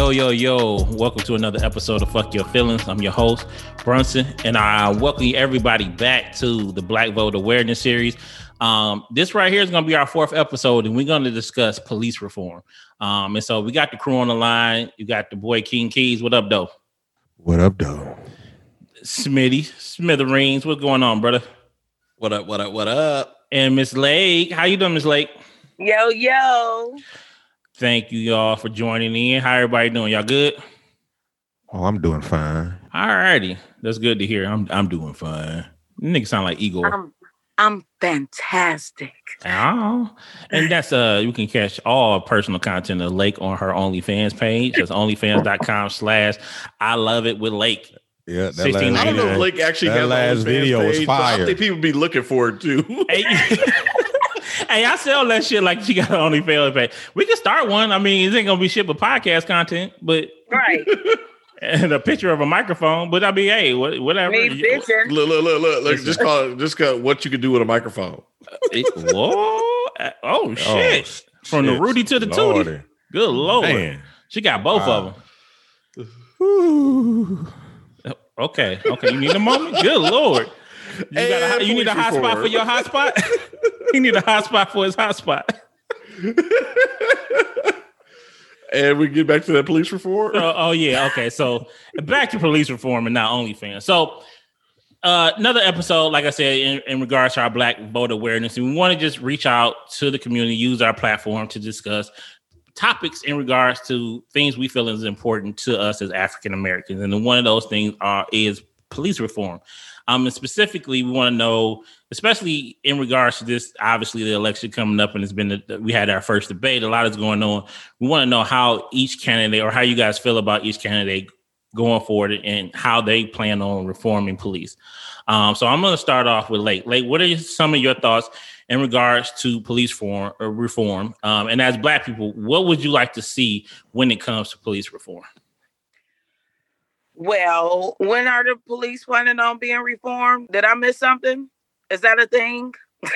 Yo, yo, yo. Welcome to another episode of Fuck Your Feelings. I'm your host, Brunson, and I welcome everybody back to the Black Vote Awareness Series. Um, this right here is going to be our fourth episode, and we're going to discuss police reform. Um, and so we got the crew on the line. You got the boy King Keys. What up, though? What up, though? Smitty, Smithereens. What's going on, brother? What up? What up? What up? And Miss Lake. How you doing, Miss Lake? Yo, yo. Thank you, y'all, for joining in. How everybody doing? Y'all good? Oh, I'm doing fine. All righty. That's good to hear. I'm I'm doing fine. Nigga sound like Igor. I'm I'm fantastic. Oh, and that's uh you can catch all personal content of Lake on her OnlyFans page. That's onlyfans.com slash I love it with Lake. Yeah, that 16 I don't know if Lake actually That has last last video was page, but I think people be looking for it too. Hey, hey, I sell that shit like she got an OnlyFans page. We can start one. I mean, it ain't gonna be shit but podcast content, but Right. and a picture of a microphone. But I mean, hey, wha- whatever. Me bitching. look, look, look, look, look. Just call, it. just call what you can do with a microphone. It- Whoa! Uh, Oh shit! From the shit. Rudy to the Lordy. Tootie. Good lord! Man. She got both Wow. of them. Okay, okay. You need a moment. Good lord! You, got a, you need a police hot spot for your hot spot. you need a hot spot for his hot spot. And we get back to that police reform. Oh, oh, yeah. Okay. So back to police reform and not OnlyFans. So uh, another episode, like I said, in, in regards to our Black vote awareness, and we want to just reach out to the community, use our platform to discuss topics in regards to things we feel is important to us as African Americans. And one of those things are is police reform. Um, and specifically, we want to know, especially in regards to this, obviously the election coming up, and it's been the, we had our first debate. A lot is going on. We want to know how each candidate, or how you guys feel about each candidate going forward, and how they plan on reforming police. Um, so I'm going to start off with Lake. Lake, what are some of your thoughts in regards to police form or reform? Um, and as Black people, what would you like to see when it comes to police reform? Well, when are the police planning on being reformed? Did I miss something? Is that a thing?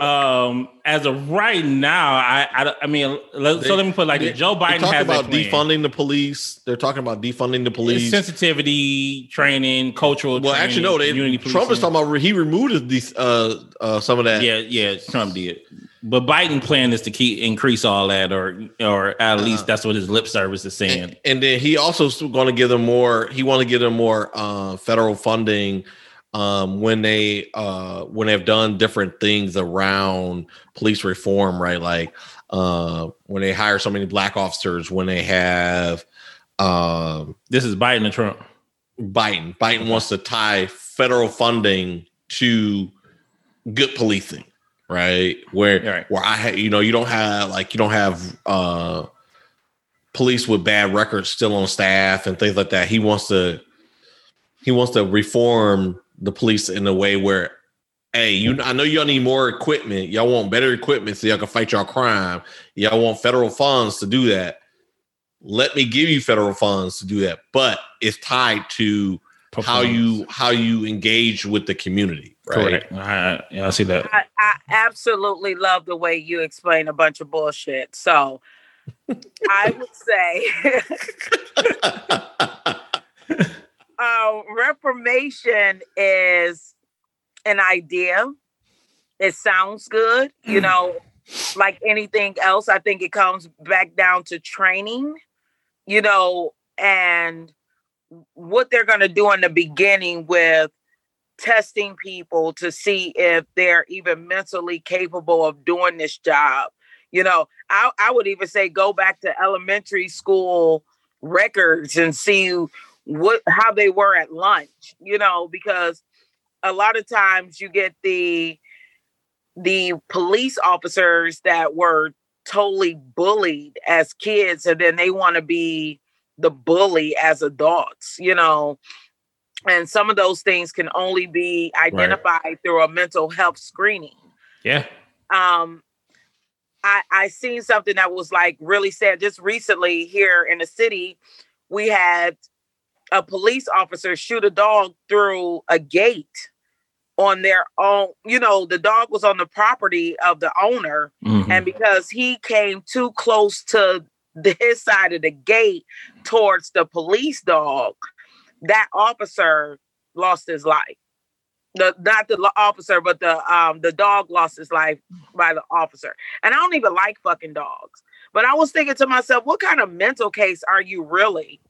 Um, as of right now, I I, I mean, let, so let me put it like they- this. Joe They're Biden talking has about a plan. defunding the police. They're talking about defunding the police. sensitivity training, cultural. well, training, actually, no. They, community Trump is talking about he removed these uh uh some of that. Yeah, yeah, Trump did. But Biden plan is to keep increase all that, or or at least Uh, that's what his lip service is saying. And, and then he also going to give them more. He want to give them more uh, federal funding um, when they uh, when they've done different things around police reform, right? Like uh, when they hire so many black officers, when they have um, This is Biden and Trump. Biden. Biden wants to tie federal funding to good policing, right? Where Right. where I ha- you know you don't have like you don't have uh police with bad records still on staff and things like that. He wants to he wants to reform the police in a way where hey, you I know y'all need more equipment. Y'all want better equipment so y'all can fight y'all crime. Y'all want federal funds to do that. Let me give you federal funds to do that, but it's tied to how you how you engage with the community, right? correct? I, yeah, I see that. I, I absolutely love the way you explain a bunch of bullshit. So I would say uh, reformation is an idea. It sounds good, you know, like anything else. I think it comes back down to training, you know, and what they're going to do in the beginning with testing people to see if they're even mentally capable of doing this job. You know, I, I would even say go back to elementary school records and see what how they were at lunch, you know, because a lot of times you get the the police officers that were totally bullied as kids and then they want to be the bully as adults, you know. And some of those things can only be identified through a mental health screening. Yeah, Um I I seen something that was like really sad just recently here in the city. We had a police officer shoot a dog through a gate on their own, you know, the dog was on the property of the owner Mhm. and because he came too close to the, his side of the gate towards the police dog, that officer lost his life. The not the officer, but the um the dog lost his life by the officer. And I don't even like fucking dogs. But I was thinking to myself, what kind of mental case are you really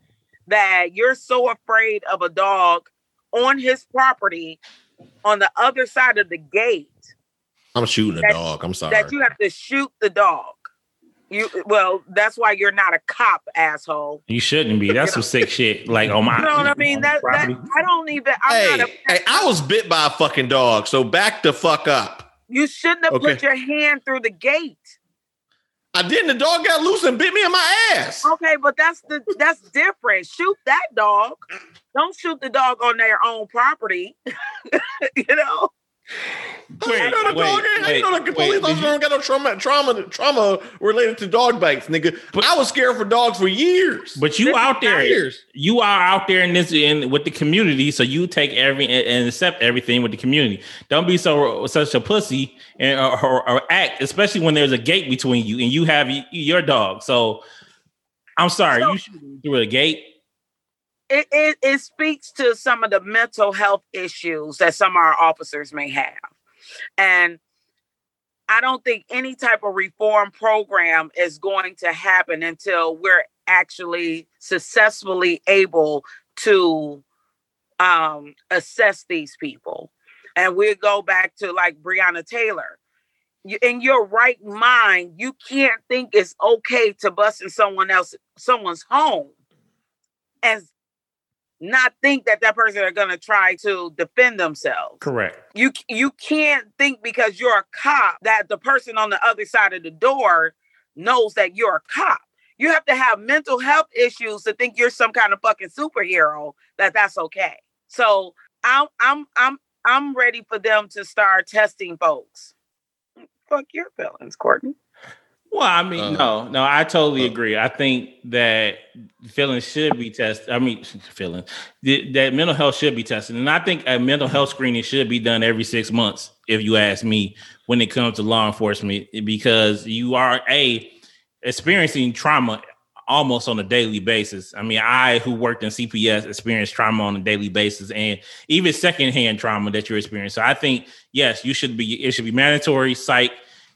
that you're so afraid of a dog on his property on the other side of the gate I'm shooting a dog. I'm sorry. that you have to shoot the dog? You well, that's why you're not a cop, asshole. You shouldn't be. That's some sick shit. Like on my You know what I mean? That, that. I don't even. I'm hey, not a, hey, I was bit by a fucking dog, so back the fuck up. you shouldn't have put your hand through the gate. I didn't. The dog got loose and bit me in my ass. Okay, but that's the that's different. Shoot that dog. Don't shoot the dog on their own property. you know. Wait, you know the wait, dog ain't, wait, you know the wait, police did officer you- don't got no trauma, trauma, trauma related to dog bites, nigga. But- I was scared for dogs for years. But you This is out there, years. you are out there in this in with the community, so you take every and- and accept everything with the community. Don't be so such a pussy and or, or, or act, especially when there's a gate between you and you have your dog. So I'm sorry, So- you should through a gate. It, it it speaks to some of the mental health issues that some of our officers may have. And I don't think any type of reform program is going to happen until we're actually successfully able to um, assess these people. And we go back to like Breonna Taylor. You, in your right mind, you can't think it's okay to bust in someone else, someone's home, and not think that that person are going to try to defend themselves Correct. you you can't think because you're a cop that the person on the other side of the door knows that you're a cop. You have to have mental health issues to think you're some kind of fucking superhero that that's okay. So I'm I'm I'm I'm ready for them to start testing folks. Fuck your feelings, Courtney. Well, I mean, Uh, no, no, I totally uh, agree. I think that feelings should be tested. I mean, feelings th- that mental health should be tested, and I think a mental health screening should be done every six months. If you ask me, when it comes to law enforcement, because you are a experiencing trauma almost on a daily basis. I mean, I who worked in CPS experienced trauma on a daily basis, and even secondhand trauma that you're experiencing. So I think yes, you should be. It should be mandatory psych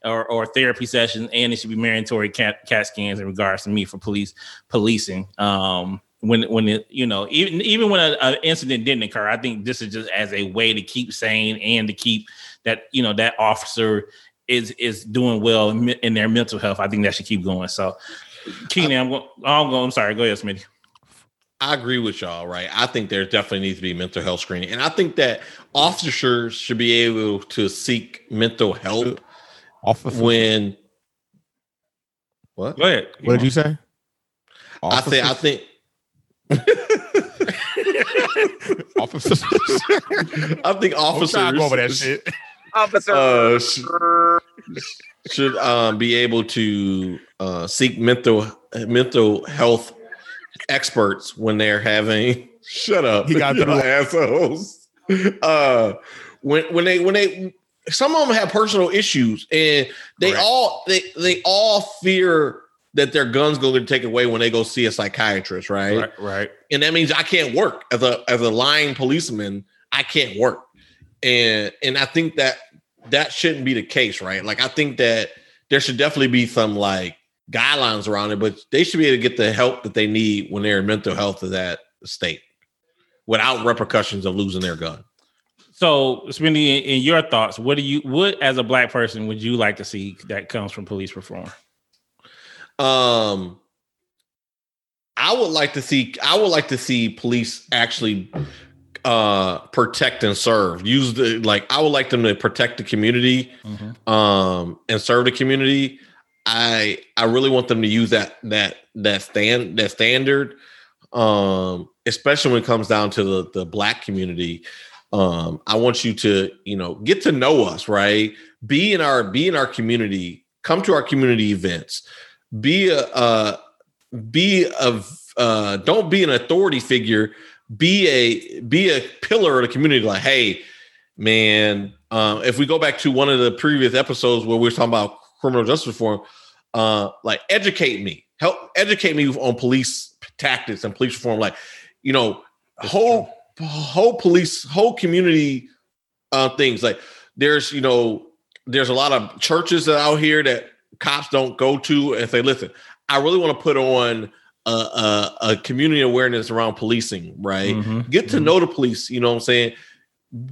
or, or therapy sessions, and it should be mandatory cat, cat scans in regards to me for police policing. Um, when when it you know even even when an incident didn't occur, I think this is just as a way to keep sane and to keep that you know that officer is is doing well in, in their mental health. I think that should keep going. So, Keenan, I'm going. I'm going. I'm sorry. Go ahead, Smitty. I agree with y'all, right? I think there definitely needs to be mental health screening. And I think that officers should be able to seek mental help Officer. when what? Go ahead. What did you say? I think I think Officers. I think I'm trying to go over that shit. Officer. uh, sh- should um, be able to uh, seek mental mental health experts when they're having shut up He got you through assholes uh when when they when they some of them have personal issues and they Correct. all they they all fear that their guns going to take away when they go see a psychiatrist right? Right. Right. and that means I can't work as a as a lying policeman. I can't work, and and I think that that shouldn't be the case, right? Like I think that there should definitely be some like guidelines around it, but they should be able to get the help that they need when they're in mental health of that state without repercussions of losing their gun. So, Smitty, in, in your thoughts, what do you, what as a black person would you like to see that comes from police reform? Um, I would like to see. I would like to see police actually uh protect and serve. Use the like. I would like them to protect the community um and serve the community. I I really want them to use that that that stand that standard, um, especially when it comes down to the the black community. Um, I want you to you know get to know us, right? Be in our be in our community. Come to our community events be a uh, be a uh, don't be an authority figure be a be a pillar of the community like hey man um, if we go back to one of the previous episodes where we were talking about criminal justice reform uh, like educate me help educate me on police tactics and police reform. Like, you know, whole whole police whole community uh, things. Like, there's you know, there's a lot of churches out here that cops don't go to and say, listen, I really want to put on a, a, a, community awareness around policing, right? Mm-hmm. Get to mm-hmm. know the police, you know what I'm saying?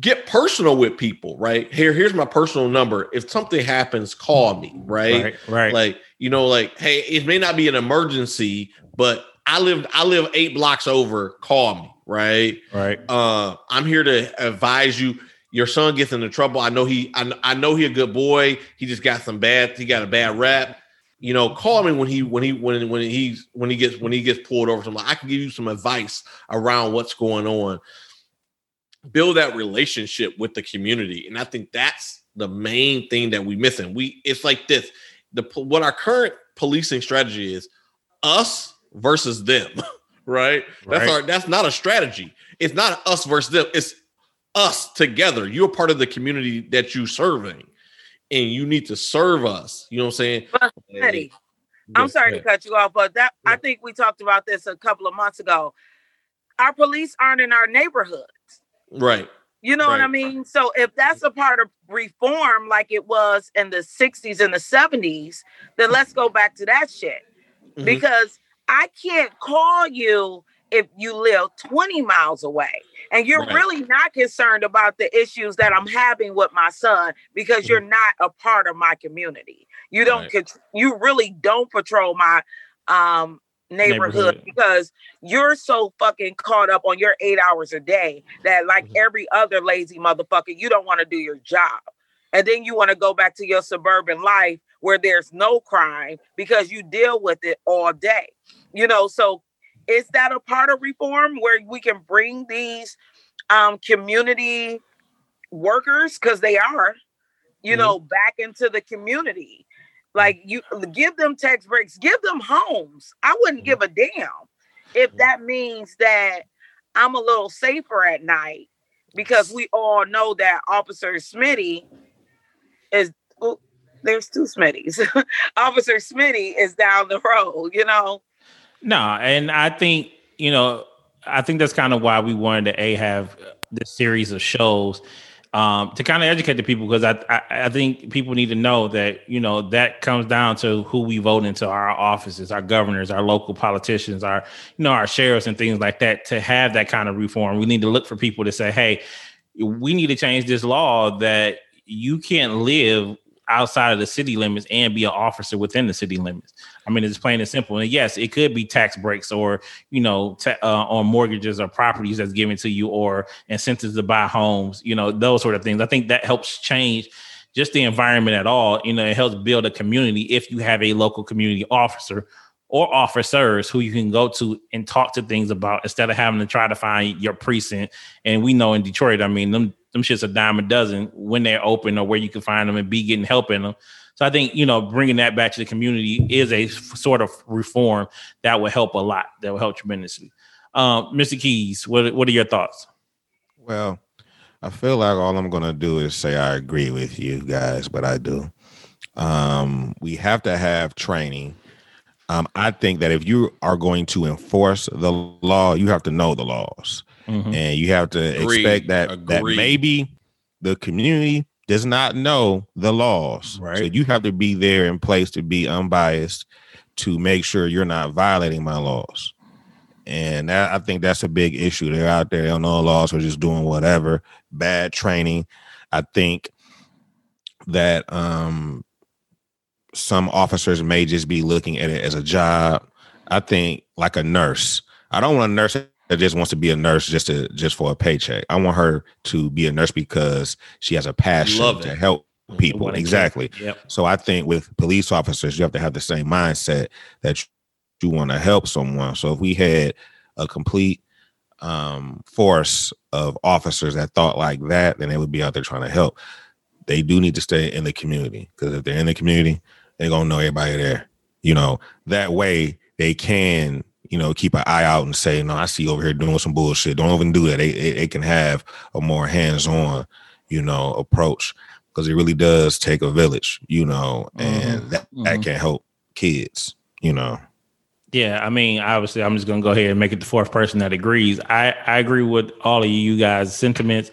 Get personal with people, right? Here, here's my personal number. If something happens, call me, right? Right. right. Like, you know, like, hey, it may not be an emergency, but I live, I live eight blocks over, call me, right? Right. Uh, I'm here to advise you your son gets into trouble. I know he, I, I know he a good boy. He just got some bad, he got a bad rap. You know, call me when he, when he, when, when he's, when he gets, when he gets pulled over. Something I can give you some advice around what's going on. Build that relationship with the community, and I think that's the main thing that we missing. We, it's like this: the what our current policing strategy is us versus them, right? That's right. our that's not a strategy. It's not us versus them. It's us together. You're part of the community that you're serving, and you need to serve us. You know what I'm saying? But, Eddie, I'm sorry to cut you off, but that yeah. I think we talked about this a couple of months ago. Our police aren't in our neighborhoods. Right. You know right. what I mean? So if that's a part of reform like it was in the 60s and the 70s, then let's go back to that shit. Mm-hmm. Because I can't call you if you live 20 miles away and you're right. really not concerned about the issues that I'm having with my son because mm-hmm. you're not a part of my community. You don't right. you really don't patrol my um neighborhood, neighborhood, because you're so fucking caught up on your 8 hours a day that like mm-hmm. every other lazy motherfucker you don't want to do your job. And then you want to go back to your suburban life where there's no crime because you deal with it all day. You know, so is that a part of reform where we can bring these um, community workers because they are you mm-hmm. know back into the community like you give them tax breaks give them homes i wouldn't mm-hmm. give a damn if mm-hmm. that means that i'm a little safer at night because we all know that officer smitty is there's two smitties officer smitty is down the road you know no, and I think you know, I think that's kind of why we wanted to a have this series of shows um, to kind of educate the people because I, I, I think people need to know that you know that comes down to who we vote into our offices, our governors, our local politicians, our you know our sheriffs and things like that. To have that kind of reform, we need to look for people to say, hey, we need to change this law that you can't live outside of the city limits and be an officer within the city limits. I mean, it's plain and simple. And yes, it could be tax breaks or you know, ta- uh, on mortgages or properties that's given to you, or incentives to buy homes. You know, those sort of things. I think that helps change just the environment at all. You know, it helps build a community if you have a local community officer or officers who you can go to and talk to things about instead of having to try to find your precinct. And we know in Detroit, I mean, them them shit's a dime a dozen when they're open or where you can find them and be getting help in them. So I think you know bringing that back to the community is a sort of reform that will help a lot. That will help tremendously. Um, Mr. Keys, what what are your thoughts? Well, I feel like all I'm gonna do is say I agree with you guys, but I do. Um, we have to have training. Um, I think that if you are going to enforce the law, you have to know the laws, mm-hmm. and you have to Agreed. expect that Agreed. that maybe the community does not know the laws. Right. So you have to be there in place to be unbiased to make sure you're not violating my laws. And that, I think that's a big issue. They're out there, they don't know laws, or just doing whatever. Bad training. I think that um, some officers may just be looking at it as a job. I think like a nurse. I don't want a nurse that just wants to be a nurse just to just for a paycheck. I want her to be a nurse because she has a passion to help people. Exactly. Yep. So I think with police officers, you have to have the same mindset that you want to help someone. So if we had a complete um, force of officers that thought like that, then they would be out there trying to help. They do need to stay in the community because if they're in the community, they're gonna know everybody there. You know, that way they can you know, keep an eye out and say, no, I see over here doing some bullshit. Don't even do that. They, they, they can have a more hands-on, you know, approach because it really does take a village, you know, and mm-hmm. that, that mm-hmm. can help kids, you know. Yeah, I mean, obviously, I'm just to go ahead and make it the fourth person that agrees. I, I agree with all of you guys' sentiments.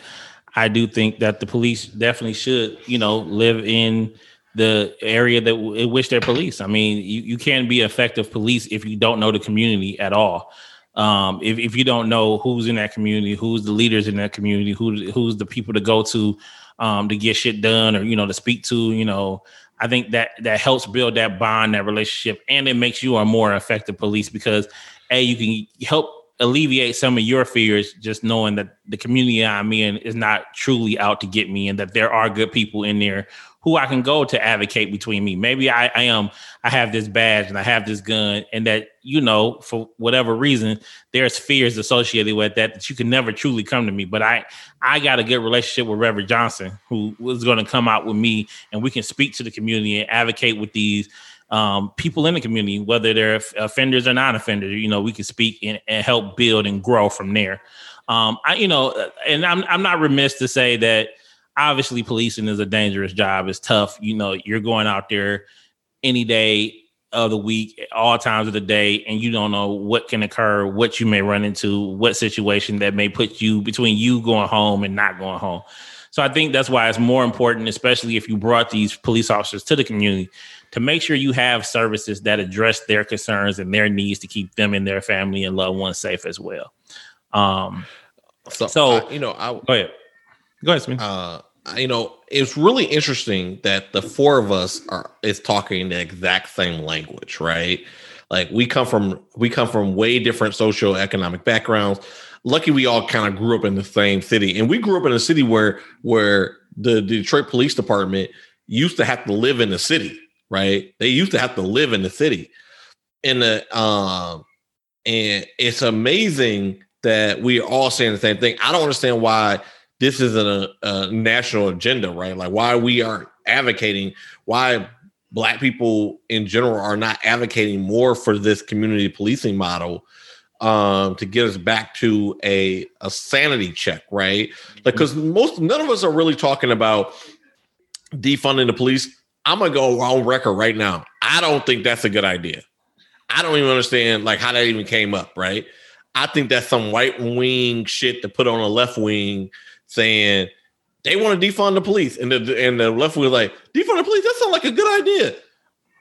I do think that the police definitely should, you know, live in the area that in which they're police. I mean, you, you can't be effective police if you don't know the community at all. Um, if, if you don't know who's in that community, who's the leaders in that community, who who's the people to go to um, to get shit done or you know to speak to, you know, I think that that helps build that bond, that relationship, and it makes you a more effective police because a you can help alleviate some of your fears just knowing that the community I'm in is not truly out to get me and that there are good people in there who I can go to advocate between me. Maybe I, I am, I have this badge and I have this gun, and that, you know, for whatever reason, there's fears associated with that that you can never truly come to me. But I I got a good relationship with Reverend Johnson, who was going to come out with me and we can speak to the community and advocate with these um, people in the community, whether they're offenders or non-offenders. You know, we can speak and, and help build and grow from there. Um, I, you know, and I'm I'm not remiss to say that obviously policing is a dangerous job. It's tough. You know, you're going out there any day of the week, all times of the day, and you don't know what can occur, what you may run into, what situation that may put you between you going home and not going home. So I think that's why it's more important, especially if you brought these police officers to the community, to make sure you have services that address their concerns and their needs to keep them and their family and loved ones safe as well. Um, so, so I, you know, I go ahead. Go ahead, Smith. Uh, you know, it's really interesting that the four of us are is talking the exact same language, right? Like we come from we come from way different socioeconomic backgrounds. Lucky we all kind of grew up in the same city, and we grew up in a city where where the Detroit Police Department used to have to live in the city, right? They used to have to live in the city, and the um, and it's amazing that we are all saying the same thing. I don't understand why this isn't a, a national agenda, right? Like why we aren't advocating, why black people in general are not advocating more for this community policing model um, to get us back to a, a sanity check, right? Like, because most none of us are really talking about defunding the police. I'm gonna go on record right now. I don't think that's a good idea. I don't even understand like how that even came up, right? I think that's some white wing shit to put on a left wing saying they want to defund the police, and the and the left wing like defund the police. That sounds like a good idea.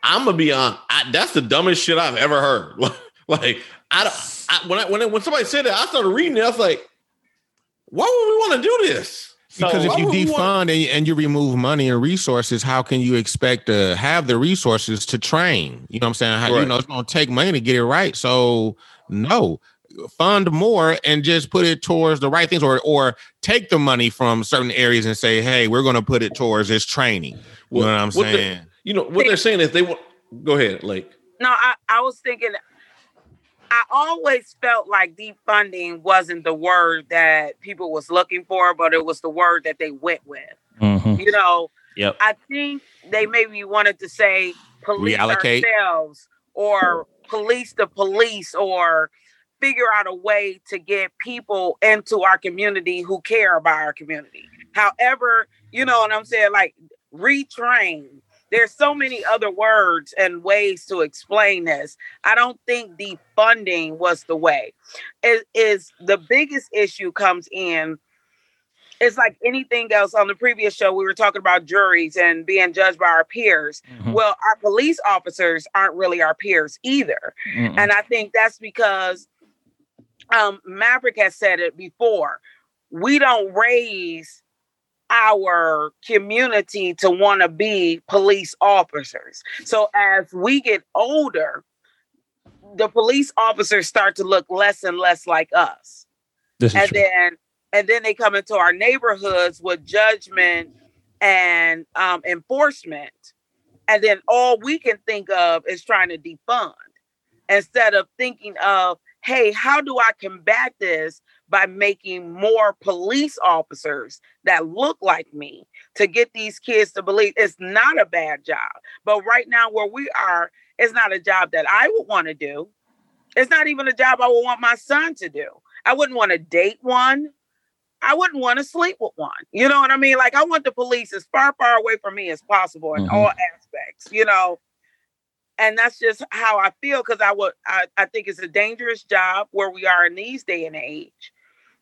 I'm gonna be on. I, that's the dumbest shit I've ever heard. like I, I when I, when when somebody said that, I started reading it. I was like, why would we want to do this? Because so if you defund want- and, and you remove money and resources, how can you expect to have the resources to train? You know what I'm saying? How, right. You know, it's going to take money to get it right. So no, fund more and just put it towards the right things or or take the money from certain areas and say hey we're going to put it towards this training you well, know what i'm what saying you know what they're saying is they want go ahead like no i, I was thinking i always felt like defunding wasn't the word that people was looking for but it was the word that they went with mm-hmm. you know yep. i think they maybe wanted to say police Reallocate. ourselves or police the police or figure out a way to get people into our community who care about our community. However, you know what I'm saying? Like retrain. There's so many other words and ways to explain this. I don't think defunding was the way. It is the biggest issue comes in. It's like anything else on the previous show. We were talking about juries and being judged by our peers. Mm-hmm. Well, our police officers aren't really our peers either. Mm-hmm. And I think that's because um, Maverick has said it before. We don't raise our community to want to be police officers. So as we get older, the police officers start to look less and less like us. and then and then they come into our neighborhoods with judgment and um, enforcement. And then all we can think of is trying to defund instead of thinking of hey, how do I combat this by making more police officers that look like me to get these kids to believe it's not a bad job. But right now, where we are, it's not a job that I would want to do. It's not even a job I would want my son to do. I wouldn't want to date one. I wouldn't want to sleep with one. You know what I mean? Like I want the police as far, far away from me as possible in mm-hmm. all aspects, you know. And that's just how I feel because I would I, I think it's a dangerous job where we are in these day and age,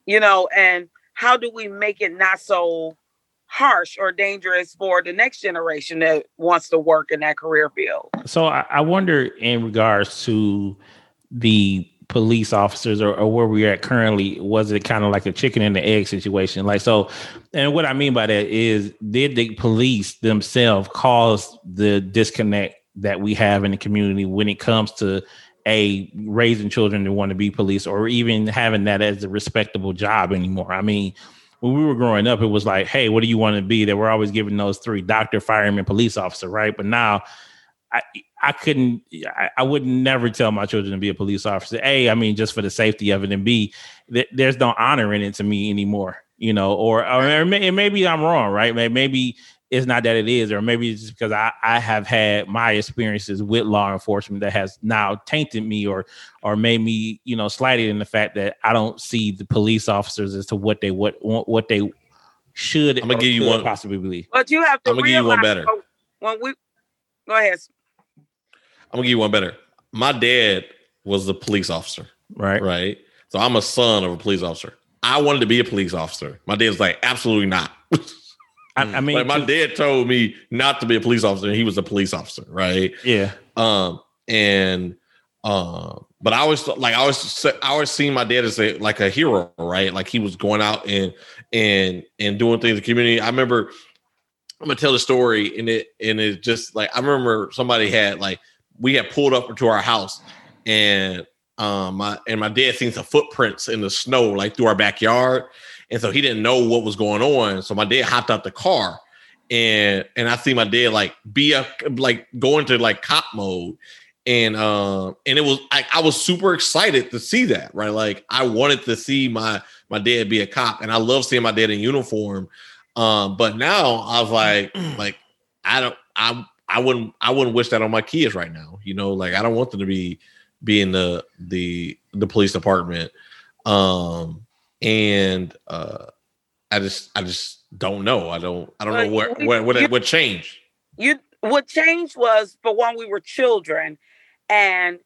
you know, and how do we make it not so harsh or dangerous for the next generation that wants to work in that career field? So I, I wonder in regards to the police officers or, or where we're at currently, was it kind of like a chicken and the egg situation? Like so, and what I mean by that is did the police themselves cause the disconnect that we have in the community when it comes to a raising children to want to be police or even having that as a respectable job anymore. I mean, when we were growing up, it was like, hey, what do you want to be? They were always giving those three doctor, fireman, police officer, right? But now I I couldn't I, I would never tell my children to be a police officer. A, I mean, just for the safety of it, and B, th- there's no honor in it to me anymore, you know, or or, maybe I'm wrong, right? Maybe it's not that it is, or maybe it's just because I, I have had my experiences with law enforcement that has now tainted me or or made me, you know, slighted in the fact that I don't see the police officers as to what they what what they should I'm gonna give you one possibly believe. But you have to I'm gonna give you one better. When we go ahead. I'm gonna give you one better. My dad was a police officer. Right. Right. So I'm a son of a police officer. I wanted to be a police officer. My dad was like, absolutely not. I, I mean, like my dad told me not to be a police officer, and he was a police officer, right? Yeah. Um, and um, but I always like I always I always seen my dad as a like a hero, right? Like he was going out and and and doing things in the community. I remember I'm gonna tell the story, and it and it just like I remember somebody had like we had pulled up to our house, and um my and my dad seen some footprints in the snow like through our backyard, and so he didn't know what was going on. So my dad hopped out the car and and I see my dad like be a like go into like cop mode. And um and it was I, I was super excited to see that, right? Like I wanted to see my my dad be a cop and I love seeing my dad in uniform. Um, but now I was like, like I don't I I wouldn't I wouldn't wish that on my kids right now. You know, like I don't want them to be be in the the the police department. Um and uh, I just I just don't know. I don't I don't know what what what, what changed. You what changed was for when we were children, and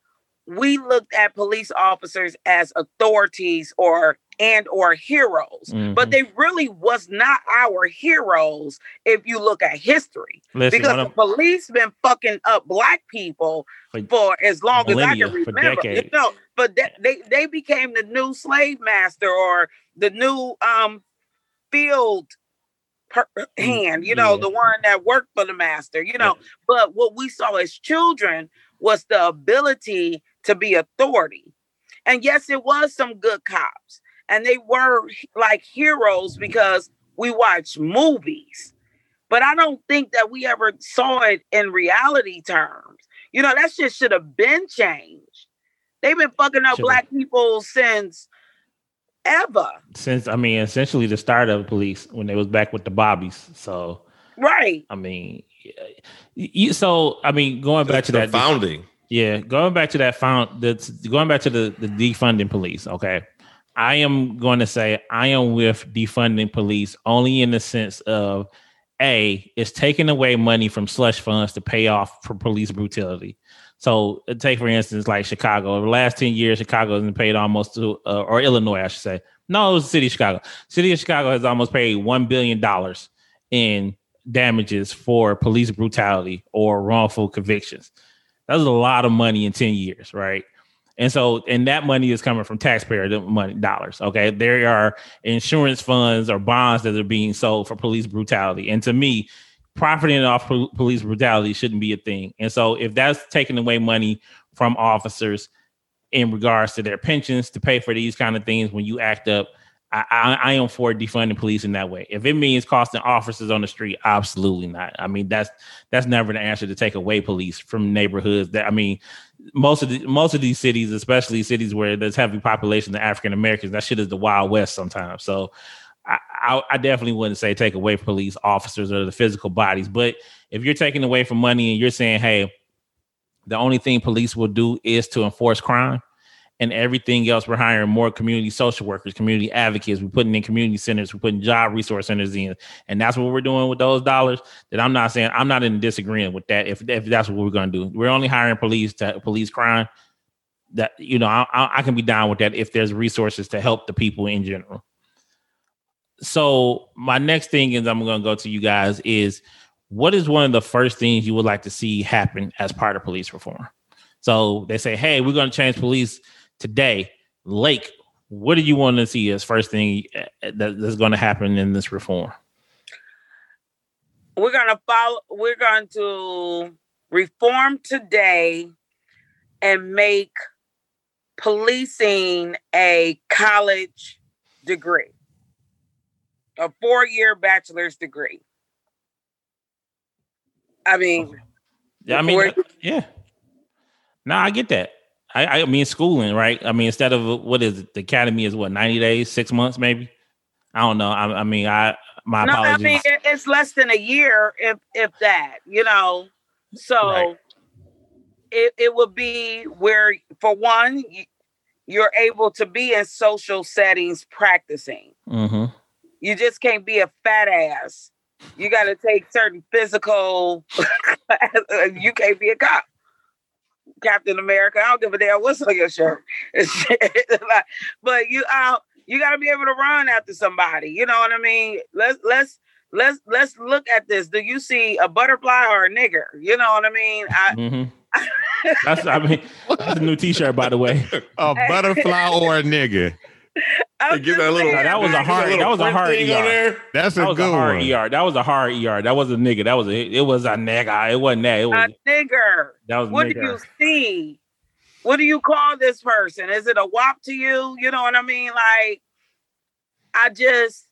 we looked at police officers as authorities or and or heroes mm-hmm. but they really was not our heroes if you look at history Listen, because the police been fucking up black people for, for as long as i can remember you know but they, they they became the new slave master or the new um field per- mm, hand you know yeah. the one that worked for the master you know yeah. but what we saw as children was the ability to be authority and yes it was some good cops and they were like heroes because we watched movies. But I don't think that we ever saw it in reality terms. You know, that shit should have been changed. They've been fucking up Should've. black people since ever. Since I mean, essentially the start of police when they was back with the bobbies. So right. I mean, you, so I mean, going back to that founding. Yeah, going back to that found that's going back to the the defunding police. Okay, I am going to say I am with defunding police only in the sense of a it's taking away money from slush funds to pay off for police brutality. So take for instance like Chicago. Over the last ten years, Chicago has paid almost to, uh, or Illinois, I should say. No, it was the city of Chicago. City of Chicago has almost paid one billion dollars in damages for police brutality or wrongful convictions. That's a lot of money in ten years, right? And so, and that money is coming from taxpayer money dollars. Okay. There are insurance funds or bonds that are being sold for police brutality. And to me, profiting off police brutality shouldn't be a thing. And so, if that's taking away money from officers in regards to their pensions to pay for these kind of things when you act up, I, I, I, am for defunding police in that way. If it means costing officers on the street, absolutely not. I mean, that's that's never the answer to take away police from neighborhoods. That I mean, most of the most of these cities, especially cities where there's heavy population of African Americans, that shit is the Wild West sometimes. So I, I, I, definitely wouldn't say take away police officers or the physical bodies. But if you're taking away from money and you're saying, hey, the only thing police will do is to enforce crime, and everything else. We're hiring more community social workers, community advocates. We're putting in community centers. We're putting job resource centers in, and that's what we're doing with those dollars. That I'm not saying I'm not in disagreement with that. If if that's what we're going to do, we're only hiring police to police crime. That you know, I, I can be down with that if there's resources to help the people in general. So my next thing is I'm going to go to you guys is what is one of the first things you would like to see happen as part of police reform? So they say, hey, we're going to change police today. Lake, what do you want to see as first thing uh, that, that's going to happen in this reform? We're going to follow, we're going to reform today and make policing a college degree, a four year bachelor's degree. I mean, yeah, I mean, yeah. No, I get that. I, I mean, schooling, right? I mean, instead of what is it, the academy is what ninety days, six months, maybe. I don't know. I, I mean, I my no, apologies. I mean, it's less than a year, if if that, you know. So right. it it would be where, for one, you're able to be in social settings practicing. Mm-hmm. You just can't be a fat ass you got to take certain physical. you can't be a cop. Captain America. I don't give a damn what's on your shirt. but you out. You got to be able to run after somebody. You know what I mean? Let's let's let's let's look at this. Do you see a butterfly or a nigger? You know what I mean? I, mm-hmm. that's I mean that's a new T-shirt by the way. A butterfly or a nigger. Get that little. that was a hard. That was a hard ER. That's a that was good a hard one. ER. That was a hard ER. That was a nigga. That was a. It was a nigga. It wasn't that. It was a nigger. That was. What nigger. do you see? What do you call this person? Is it a wop to you? You know what I mean? Like, I just,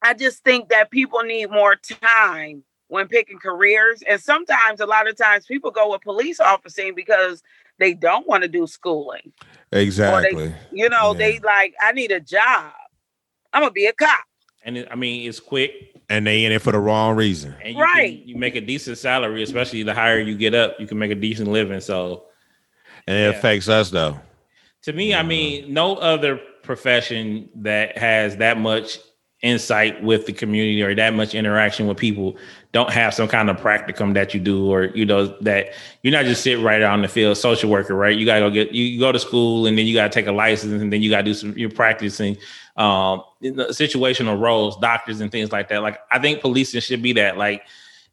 I just think that people need more time when picking careers, and sometimes, a lot of times, people go with police officing because they don't want to do schooling. Exactly. They, you know, yeah. they like, I need a job. I'm gonna be a cop. And it, I mean, it's quick. And they in it for the wrong reason. And you right. Can, you make a decent salary, especially the higher you get up, you can make a decent living. So, and it yeah. affects us though. To me, mm-hmm. I mean, no other profession that has that much insight with the community or that much interaction with people don't have some kind of practicum that you do or you know that you're not just sitting right out in the field social worker right? You gotta go get you go to school and then you gotta take a license and then you gotta do some you're practicing um situational roles doctors and things like that. Like i think policing should be that like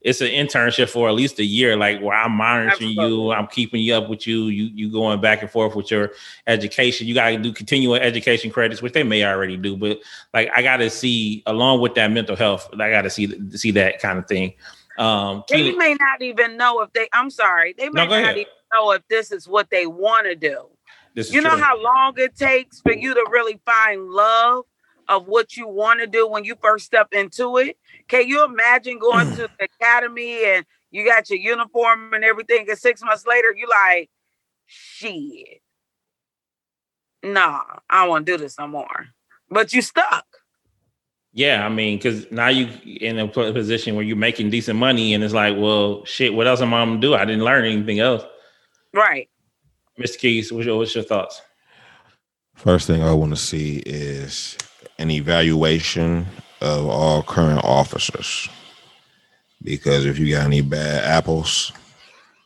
it's an internship for at least a year, like where I'm monitoring Absolutely. you, I'm keeping you up with you, you you going back and forth with your education. You got to do continual education credits, which they may already do, but like I got to see along with that mental health, I got to see see that kind of thing. Um, they may not even know if they. I'm sorry, they may no, not even know if this is what they want to do. you know true. how long it takes for you to really find love of what you want to do when you first step into it. Can you imagine going to the academy and you got your uniform and everything, and six months later you like, shit, nah, I don't want to do this no more. But you stuck. Yeah, I mean, because now you in a position where you're making decent money, and it's like, well, shit, what else am I gonna do? I didn't learn anything else. Right. Mr. Keys, what's your, what's your thoughts? First thing I want to see is an evaluation of all current officers. Because if you got any bad apples,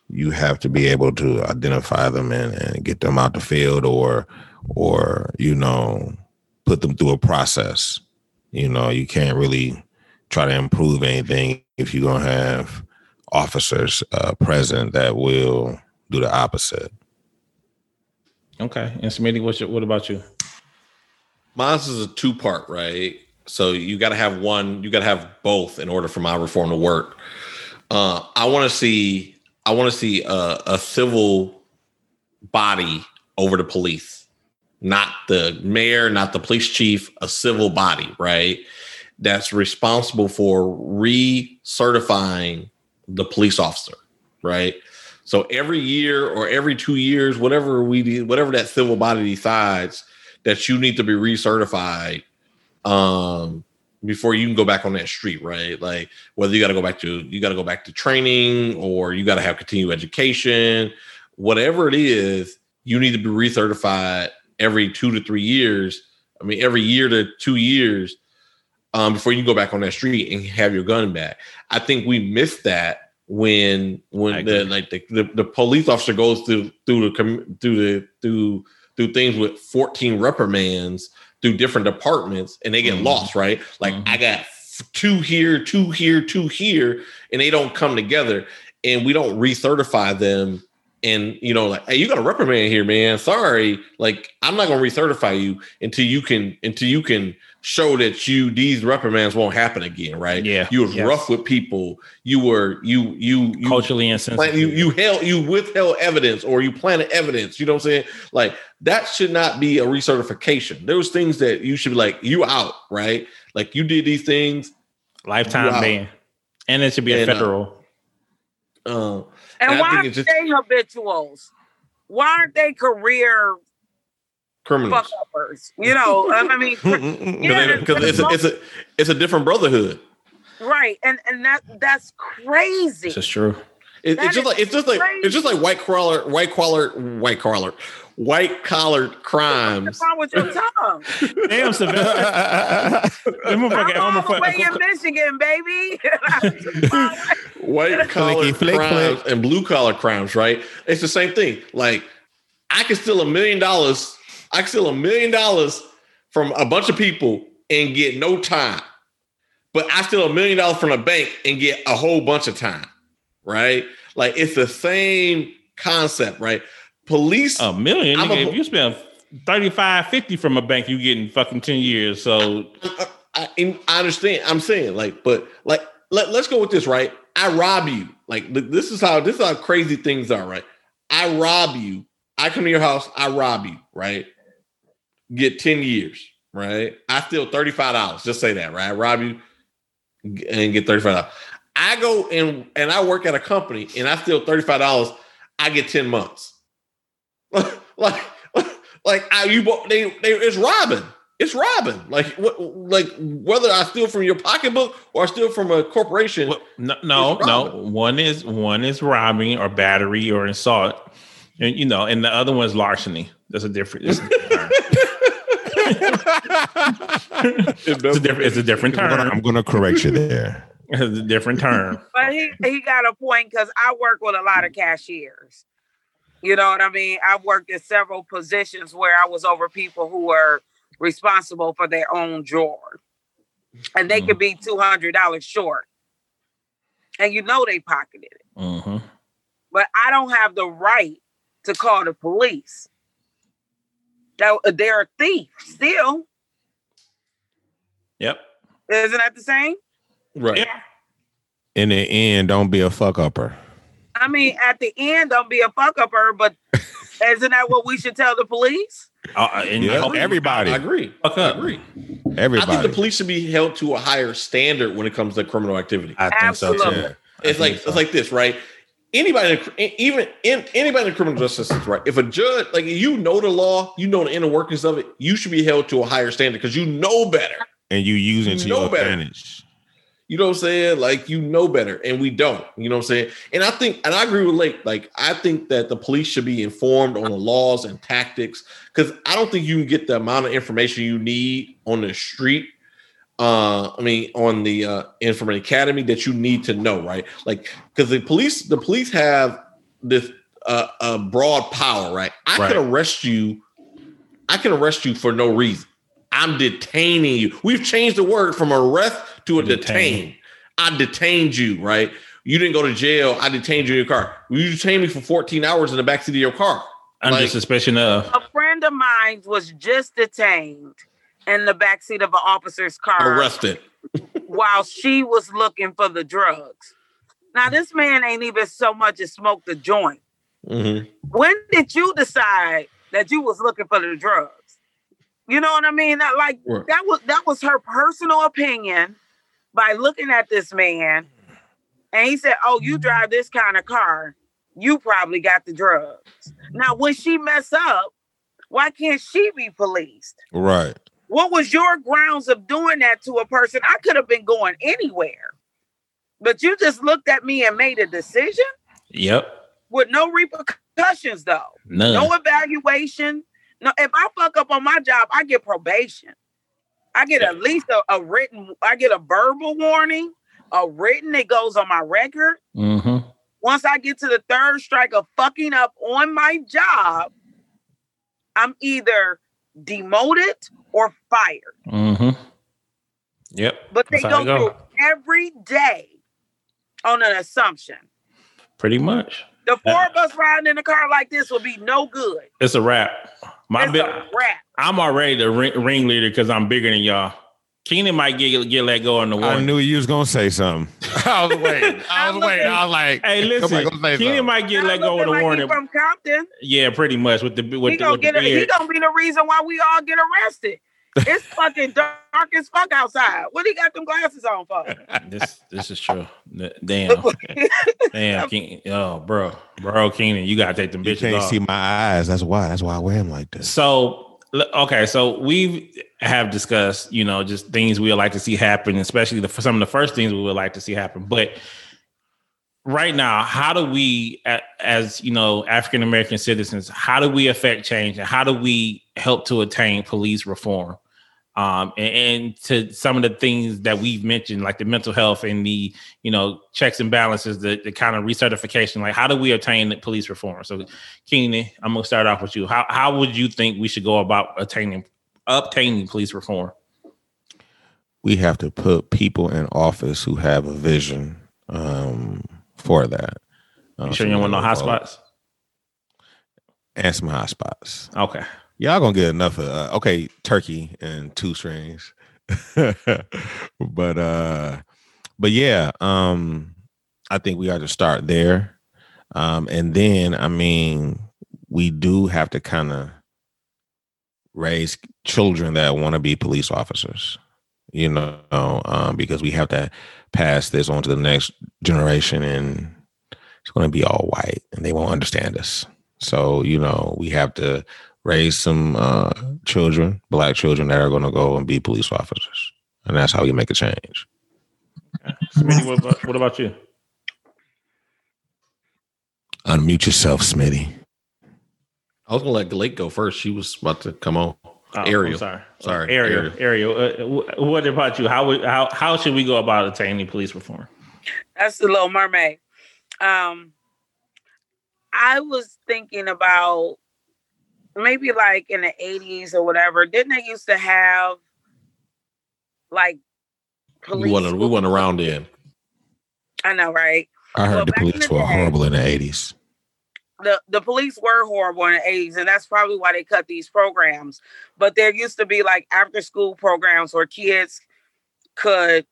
you have to be able to identify them and, and get them out the field or or you know put them through a process. You know, you can't really try to improve anything if you're gonna have officers uh, present that will do the opposite. Okay, and Smitty, what's your, what about you? Mine is a two part, right? So you got to have one. You got to have both in order for my reform to work. Uh, I want to see. I want to see a, a civil body over the police, not the mayor, not the police chief. A civil body, right? That's responsible for recertifying the police officer, right? So every year or every two years, whatever we whatever that civil body decides, that you need to be recertified um before you can go back on that street, right? Like whether you got to go back to you got to go back to training or you got to have continued education, whatever it is, you need to be recertified every two to three years. I mean, every year to two years um, before you go back on that street and have your gun back. I think we missed that when when the like the, the, the, police officer goes through through the through the through through things with 14 reprimands through different departments and they get mm-hmm. lost, right? Like mm-hmm. I got two here, two here, two here, and they don't come together and we don't recertify them and you know like hey you got a reprimand here man sorry like i'm not going to recertify you until you can until you can show that you these reprimands won't happen again right? Yeah you was yes. rough with people. You were you you, you culturally insensitive. you you held you withheld evidence or you planted evidence you know what i'm saying? Like that should not be a recertification. There was things that you should be like you out right? Like you did these things lifetime ban. And it should be and, a uh, federal. uh, uh and, and why aren't just, they habituals? Why aren't they career criminals? You know, um, I mean, yeah, because it's a, it's a it's a different brotherhood, right? And and that that's crazy. This is true. It, it's just like it's just like it's just like white collar, white collar, white collar, white collar crimes. What's wrong with your tongue? Damn, Sylvester. I'm all the way in Michigan, baby. white collar crimes and blue collar crimes, right? It's the same thing. Like I can steal a million dollars. I can steal a million dollars from a bunch of people and get no time. But I steal a million dollars from a bank and get a whole bunch of time, right? Like it's the same concept, right? Police a million. A, if you spend 35, 50 from a bank, you getting fucking 10 years. So I, I, I understand. I'm saying like, but like let, let's go with this, right? I rob you. Like this is how this is how crazy things are, right? I rob you. I come to your house, I rob you, right? Get 10 years, right? I steal $35. Just say that, right? I rob you and get $35. I go and and I work at a company and I steal $35, I get 10 months. like like I you they, they it's robbing. It's robbing. Like what? Like whether I steal from your pocketbook or I steal from a corporation. Well, no, no, no. One is one is robbing or battery or assault, and you know, and the other one is larceny. That's a different. It's, a different. It's a different term. I'm going to correct you there. It's a different term. But he he got a point because I work with a lot of cashiers. You know what I mean? I've worked in several positions where I was over people who were responsible for their own drawer. And they mm-hmm. could be $200 short. And you know they pocketed it. Mm-hmm. But I don't have the right to call the police. They're a thief still. Yep. Isn't that the same? Right. Yeah. In the end, don't be a fuck upper. I mean, at the end, don't be a fuck upper, but isn't that what we should tell the police? Uh, uh and yeah, everybody. I agree. Fuck up. I agree. Everybody. I think the police should be held to a higher standard when it comes to criminal activity. I think Absolutely. so too. It's like so. it's like this, right? Anybody, even in anybody in the criminal justice system, right? If a judge, like you know the law, you know the inner workings of it, you should be held to a higher standard because you know better, and you use it to your advantage. You know what I'm saying? Like you know better, and we don't. You know what I'm saying? And I think, and I agree with Lake. Like I think that the police should be informed on the laws and tactics because I don't think you can get the amount of information you need on the street. Uh, I mean, on the uh, information academy that you need to know, right? Like because the police, the police have this uh, uh broad power, right? I right. can arrest you. I can arrest you for no reason. I'm detaining you. We've changed the word from arrest to a detain. detain. I detained you, right? You didn't go to jail. I detained you in your car. You detained me for 14 hours in the backseat of your car. Under like, suspicion of a friend of mine was just detained in the backseat of an officer's car. Arrested. while she was looking for the drugs. Now, this man ain't even so much as smoked a joint. Mm-hmm. When did you decide that you was looking for the drugs? You know what I mean? That like right. that was that was her personal opinion by looking at this man and he said, Oh, you drive this kind of car, you probably got the drugs. Now, when she mess up, why can't she be policed? Right. What was your grounds of doing that to a person? I could have been going anywhere, but you just looked at me and made a decision. Yep. With no repercussions. though. None. No evaluation. No, if I fuck up on my job, I get probation. I get at least a, a written, I get a verbal warning, a written that goes on my record. hmm Once I get to the third strike of fucking up on my job, I'm either demoted or fired. hmm Yep. But they That's how go go. every day on an assumption. Pretty much. The four of us riding in a car like this will be no good. It's a wrap. My It's big, a wrap. I'm already the ring, ringleader because I'm bigger than y'all. Keenan might get get let go on the warning. I knew you was gonna say something. I was waiting. I was waiting. I was like, Hey, listen, back, go say Keenan might get let go looking on the like warning. from Compton. Yeah, pretty much with the with He the, gonna with the. A, he gonna be the reason why we all get arrested. It's fucking dark as fuck outside. What he got them glasses on for? This this is true. Damn, damn, Keenan. Oh, bro, bro, Keenan, you gotta take them you bitches can't off. see my eyes. That's why. That's why I wear them like this. So l- okay, so we have discussed, you know, just things we would like to see happen, especially the, some of the first things we would like to see happen. But right now, how do we, as you know, African American citizens, how do we affect change, and how do we help to attain police reform? Um, and, and to some of the things that we've mentioned, like the mental health and the, you know, checks and balances, the, the kind of recertification, like how do we attain police reform? So Keenan, I'm gonna start off with you. How how would you think we should go about attaining obtaining police reform? we have to put people in office who have a vision um, for that. Uh, You sure you don't want no hot spots? And some hot spots. Okay. Y'all gonna get enough of uh, okay, turkey and two strings. but uh but yeah, um I think we ought to start there. Um and then I mean we do have to kind of raise children that want to be police officers, you know, um, because we have to pass this on to the next generation and it's going to be all white and they won't understand us. So, you know, we have to raise some uh, children, black children that are going to go and be police officers. And that's how we make a change. Smitty, what about, what about you? Unmute yourself, Smitty. I was gonna let Galate go first. She was about to come on. Oh, I'm Ariel. sorry. Sorry, Ariel. Ariel. Uh, what about you? How would how how should we go about attaining police reform? That's the Little Mermaid. Um, I was thinking about maybe like in the eighties or whatever. Didn't they used to have like police? We went we went around in. I know, right? I heard the police the were day- horrible in the 80s. the the police were horrible in the 80s and that's probably why they cut these programs but there used to be like after school programs where kids could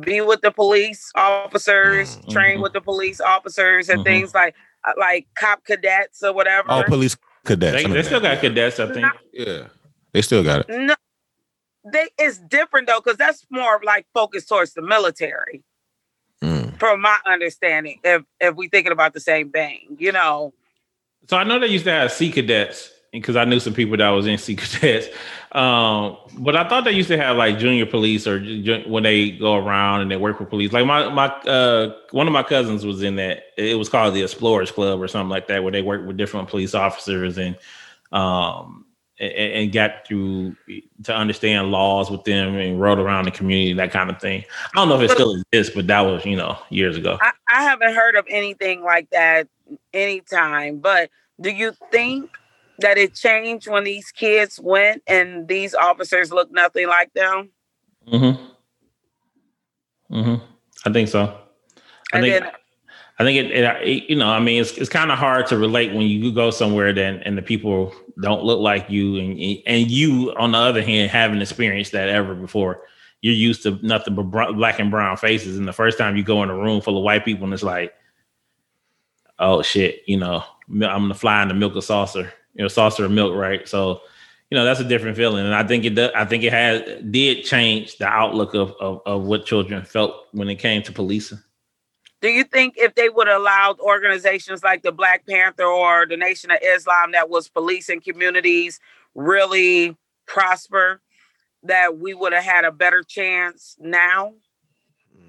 be with the police officers Mhm. train with the police officers and Mhm. things like uh, like cop cadets or whatever Oh, police cadets. They, they still got cadets, I think. Yeah. They still got it. no they it's different though because that's more like focused towards the military Mm. from my understanding if if we thinking about the same thing you know So I know they used to have sea cadets because I knew some people that was in cadets. Um, but I thought they used to have like junior police or ju- when they go around and they work for police. Like my my uh, one of my cousins was in that. It was called the Explorers Club or something like that, where they work with different police officers and um and, and got through to understand laws with them and rode around the community, that kind of thing. I don't know if it still exists, but that was you know years ago. I, I haven't heard of anything like that anytime, but do you think that it changed when these kids went and these officers looked nothing like them? Mm-hmm. Mm-hmm. I think so. I And think then I think it, it, it- you know, I mean, it's it's kind of hard to relate when you go somewhere then and the people don't look like you, and and you, on the other hand, haven't experienced that ever before. You're used to nothing but black and brown faces, and the first time you go in a room full of white people, and it's like, oh shit, you know, I'm gonna fly in the milk of saucer, you know, saucer of milk, right? So, you know, that's a different feeling, and I think it does, I think it has did change the outlook of, of of what children felt when it came to policing. do you think if they would have allowed organizations like the Black Panther or the Nation of Islam that was policing communities really prosper, that we would have had a better chance now?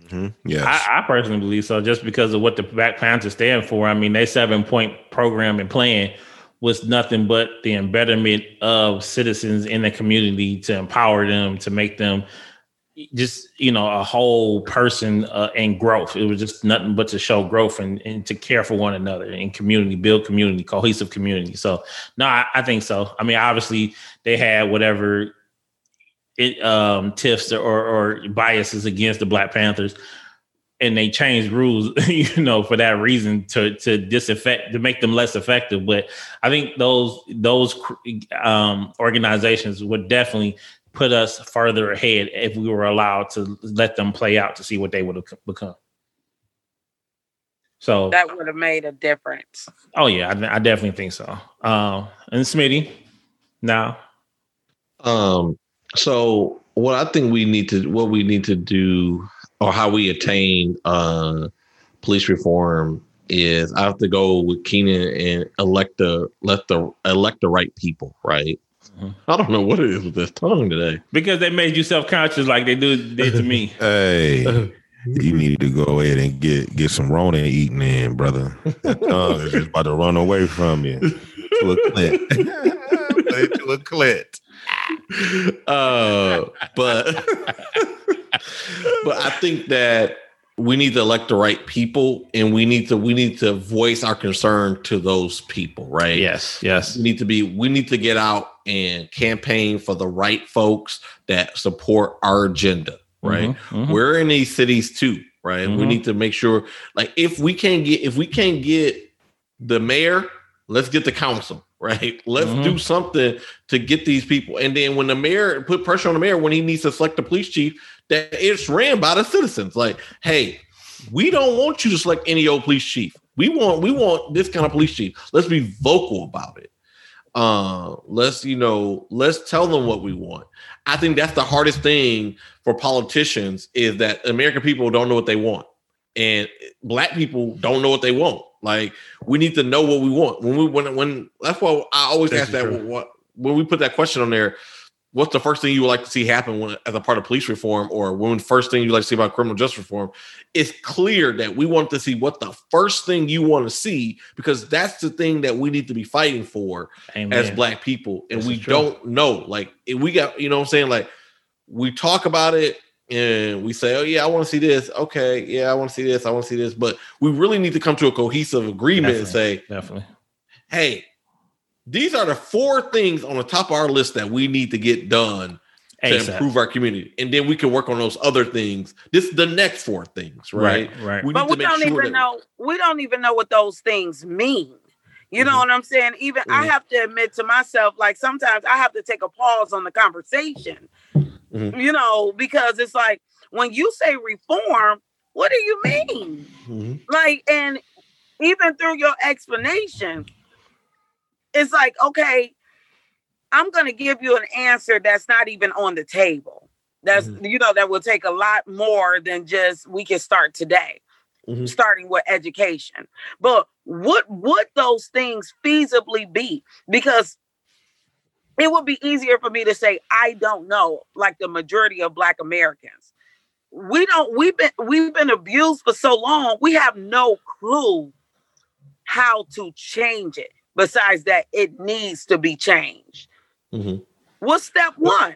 Mhm. Yes. I, I personally believe so, just because of what the Black Panthers stand for. I mean, they seven point program and plan was nothing but the embetterment of citizens in the community to empower them, to make them just you know a whole person uh, and growth. It was just nothing but to show growth and, and to care for one another and community, build community, cohesive community. So no, I, I think so. I mean, obviously they had whatever it um tiffs or, or biases against the Black Panthers. And they changed rules, you know, for that reason to to disaffect to make them less effective. But I think those those um, organizations would definitely put us further ahead if we were allowed to let them play out to see what they would have become. So That would have made a difference. Oh yeah, I, I definitely think so. Um, and Smitty, now, Um, so what I think we need to what we need to do or how we attain uh police reform is I have to go with Keenan and elect the let the elect the right people, right? Mhm. I don't know what it is with this tongue today. because they made you self conscious like they do did to me. Hey, you need to go ahead and get get some Rona eating in, brother. That tongue is just about to run away from you to a clit. To a clit. uh, but but I think that we need to elect the right people, and we need to we need to voice our concern to those people, right? Yes, yes. We need to be we need to get out and campaign for the right folks that support our agenda, right? Mhm, mhm. We're in these cities too, right? We Mhm. need to make sure, like, if we can't get if we can't get the mayor, let's get the council, right? Let's Mhm. do something to get these people. And then when the mayor put pressure on the mayor when he needs to select the police chief, that it's ran by the citizens. Like, hey, we don't want you to select any old police chief. We want we want this kind of police chief. Let's be vocal about it. Uh, let's you know, let's tell them what we want. I think that's the hardest thing for politicians is that American people don't know what they want, and Black people don't know what they want. Like we need to know what we want when we when when that's why I always This ask that true. what when we put that question on there. What's the first thing you would like to see happen when, as a part of police reform, or when first thing you like to see about criminal justice reform? It's clear that we want to see what the first thing you want to see because that's the thing that we need to be fighting for Amen. as black people and This we don't know like if we got you know what i'm saying like we talk about it and we say oh yeah i want to see this okay yeah i want to see this i want to see this but we really need to come to a cohesive agreement and say definitely. hey these are the four things on the top of our list that we need to get done to improve our community and then we can work on those other things this is the next four things right, Right, right. we but we don't sure even know we don't even know what those things mean you know Mhm. what i'm saying even i Mhm. have to admit to myself like sometimes i have to take a pause on the conversation Mhm. you know because it's like when you say reform what do you mean Mhm. like and even through your explanation it's like okay i'm gonna give you an answer that's not even on the table that's you know that will take a lot more than just we can start today Mhm. starting with education but what would those things feasibly be because it would be easier for me to say i don't know like the majority of black americans we don't we've been we've been abused for so long we have no clue how to change it besides that it needs to be changed Mhm. what's step one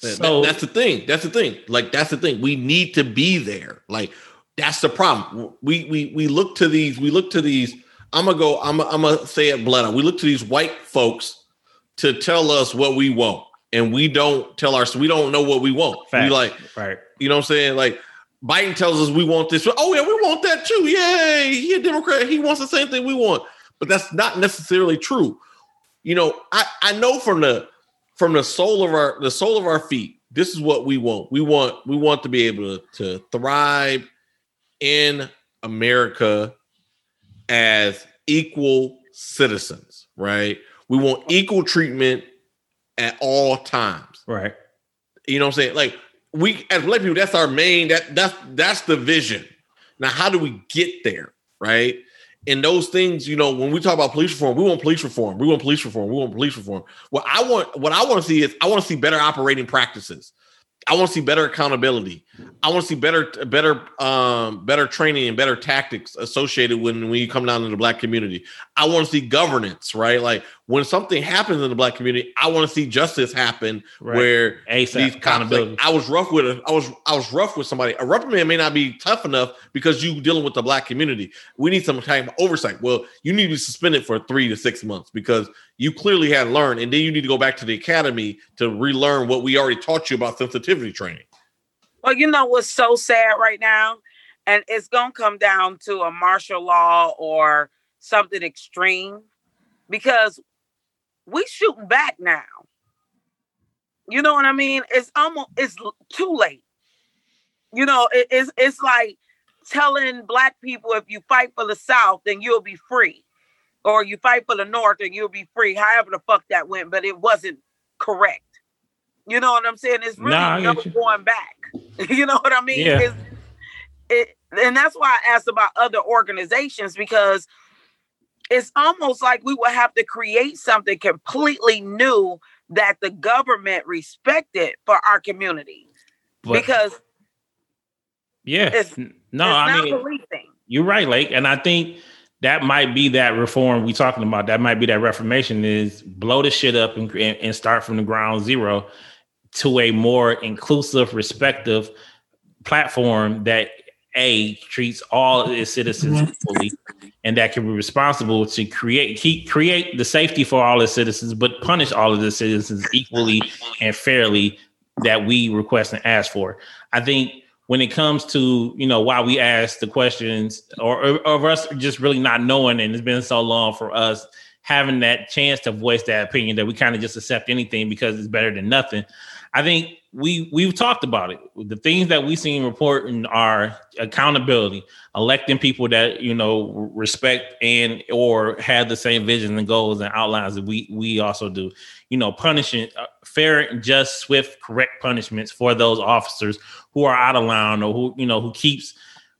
So- that's the thing. That's the thing. Like that's the thing. We need to be there. Like that's the problem. We we we look to these. We look to these. I'm gonna go. I'm I'm gonna say it blood out. We look to these white folks to tell us what we want, and we don't tell our. We don't know what we want. We like right. you know what I'm saying. Like Biden tells us we want this. Oh yeah, we want that too. Yay! He a Democrat. He wants the same thing we want. But that's not necessarily true. You know, I I know from the from the sole of our the sole of our feet, this is what we want. We want we want to be able to, to thrive in America as equal citizens, right? We want equal treatment at all times. Right. You know what I'm saying? Like we as black people, that's our main that that's that's the vision. Now, how do we get there? Right. And those things, you know, when we talk about police reform, we want police reform. We want police reform. We want police reform. What I want, what I want to see is I want to see better operating practices. I want to see better accountability. I want to see better, better, um, better training and better tactics associated when when you come down to the black community. I want to see governance, right? Like when something happens in the black community, I want to see justice happen Right. where ASAP, these accountability. like, I was rough with a, I was I was rough with somebody. A reprimand may not be tough enough because you dealing with the black community. We need some kind of oversight. Well, you need to be suspended for three to six months because you clearly had learned, and then you need to go back to the academy to relearn what we already taught you about sensitivity training. Well, you know what's so sad right now? And it's to come down to a martial law or something extreme because we shooting back now. You know what I mean? It's almost it's too late. You know, it- it's it's like telling black people if you fight for the South, then you'll be free, or you fight for the North, and you'll be free. However the fuck that went, but it wasn't correct. You know what I'm saying? It's really Nah, no going back. you know what I mean? Yeah. It's, it, and that's why I asked about other organizations because it's almost like we would have to create something completely new that the government respected for our community But- because yeah, it's- no, it's I not mean, policing. You're right, Lake, and I think that might be that reform we talking about. That might be that reformation is blow the shit up and, and, start from the ground zero to a more inclusive, respective platform that a treats all its citizens mm-hmm. equally, and that can be responsible to create keep, create the safety for all its citizens, but punish all of the citizens equally and fairly that we request and ask for. I think when it comes to you know why we ask the questions or, or, us just really not knowing and it's been so long for us having that chance to voice that opinion that we kind of just accept anything because it's better than nothing i think we we've talked about it. The things that we seen reporting are accountability electing people that you know respect and or have the same vision and goals and outlines that we we also do. You know punishing uh, fair and just swift correct punishments for those officers who are out of line or who you know who keeps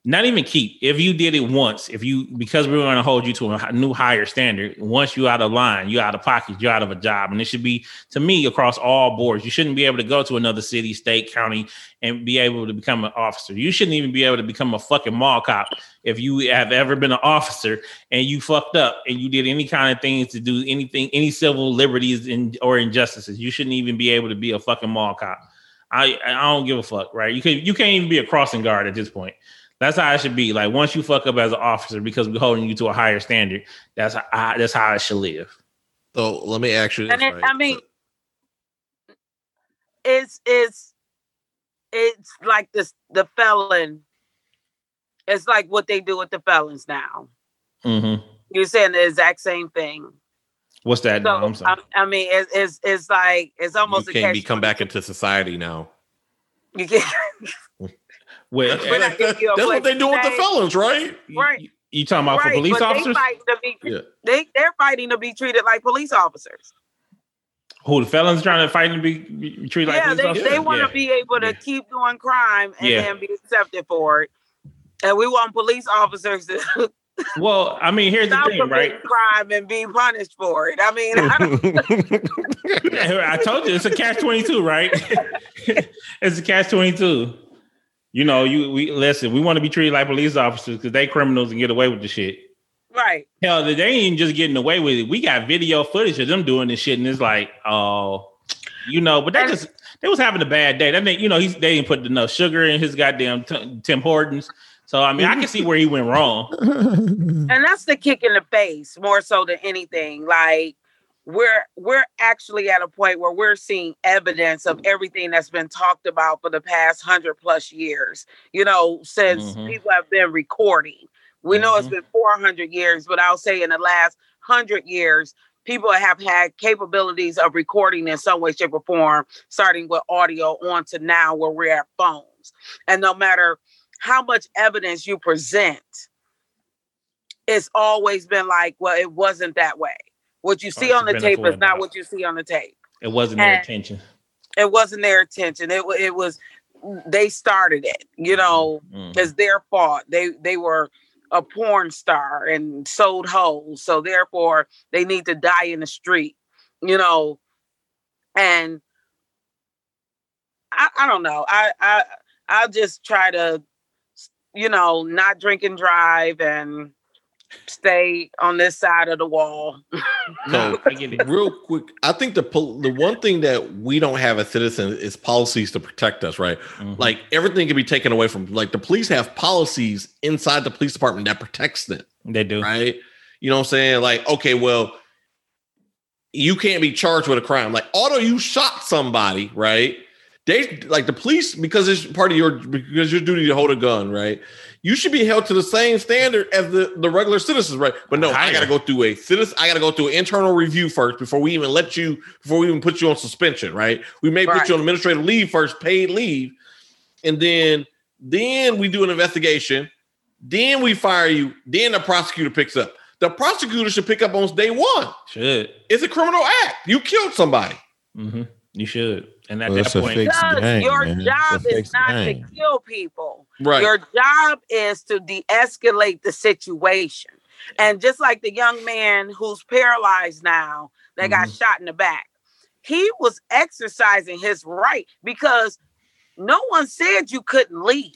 not even keep. If you did it once if you because we're going to hold you to a new higher standard once you out of line you're out of pocket you're out of a job. And it should be to me across all boards you shouldn't be able to go to another city state county and be able to become an officer. You shouldn't even be able to become a fucking mall cop if you have ever been an officer and you fucked up and you did any kind of things to do anything any civil liberties in, or injustices. You shouldn't even be able to be a fucking mall cop. I I don't give a fuck, right? You can you can't even be a crossing guard at this point. That's how it should be. Like once you fuck up as an officer because we're holding you to a higher standard, that's how I, that's how it should live. So let me ask you this. And it, right? I mean, it's it's it's like this the felon. It's like what they do with the felons now. Mm-hmm. You're saying the exact same thing. What's that? So no, I'm sorry. I, I mean, it's, it's it's like it's almost you can't be catch- come back into society now. You can't, Wait, That's, that's- give you a that's what they do with the felons, right? right. You, talking about for right, police but officers? They fight to be, Yeah. they they're fighting to be treated like police officers. Who the felons trying to fight and be, be treated like yeah, police they, officers? they want to Yeah. be able to Yeah. keep doing crime and Yeah. then be accepted for it. And we want police officers to Well, I mean, here's the thing, right? crime and be punished for it. I mean, I don't, I told you it's a catch twenty two, right? it's a catch twenty two. You know, you we listen. We want to be treated like police officers because they criminals and get away with the shit. right. Hell, they ain't just getting away with it. We got video footage of them doing this shit, and it's like, oh, you know. But they And- just they was having a bad day. That mean, you know, he's they didn't put enough sugar in his goddamn t- Tim Hortons. So I mean, I can see where he went wrong. And that's the kick in the face more so than anything. Like we're we're actually at a point where we're seeing evidence of everything that's been talked about for the past hundred plus years. You know, since Mhm. people have been recording. We know it's been 400 years, but I'll say in the last 100 years, people have had capabilities of recording in some way, shape, or form, starting with audio on to now where we're at phones. And no matter how much evidence you present, it's always been like, well, it wasn't that way. What you see on the tape is not what you see on the tape. It wasn't their intention. It wasn't their attention. It, it was, they started it, you know, Mhm. it's their fault. They they were a porn star and sold hoes, so therefore they need to die in the street, you know. And I, I don't know. I I I'll just try to, you know, not drink and drive and stay on this side of the wall. So, I get it. real quick, I think the pol- the one thing that we don't have as citizens is policies to protect us, right? Mhm. Like everything can be taken away from. Like the police have policies inside the police department that protects them, they do. right? You know what I'm saying? Like, okay, well, you can't be charged with a crime. Like, although you shot somebody, right? They like the police because it's part of your because your duty to hold a gun, right? You should be held to the same standard as the, the regular citizens, right? But no, I Higher. gotta go through a citizen, I gotta go through an internal review first before we even let you, before we even put you on suspension, right? We may put you on administrative leave first, paid leave, and then then we do an investigation, then we fire you, then the prosecutor picks up. The prosecutor should pick up on day one. Should. It's a criminal act. You killed somebody. hmm You should. And at Well, that it's a point, Because game, your man. Job is not game. to kill people. Right. Your job is to de-escalate the situation. And just like the young man who's paralyzed now that got Mm-hmm. shot in the back, he was exercising his right because no one said you couldn't leave.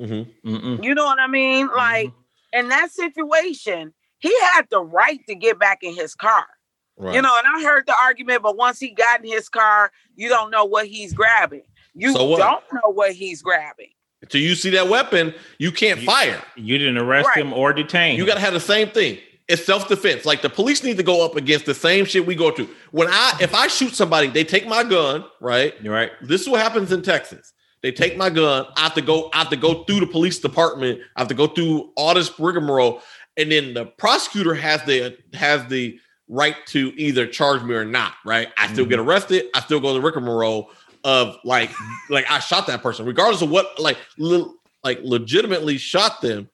Mhm. Mm-mm. You know what I mean? Mm-hmm. Like in that situation, he had the right to get back in his car. Right. You know, and I heard the argument, but once he got in his car, you don't know what he's grabbing. You So don't know what he's grabbing. Till you see that weapon, you can't You- fire. you didn't arrest Right. him or detain. You got to have the same thing. It's self defense. Like the police need to go up against the same shit we go through. When I, if I shoot somebody, they take my gun, right? You're right. This is what happens in Texas. They take my gun. I have to go. I have to go through the police department. I have to go through all this rigmarole, and then the prosecutor has the has the right to either charge me or not. Right? I still get mm-hmm. arrested. I still go to the rigmarole of like like I shot that person, regardless of what like le- like legitimately shot them.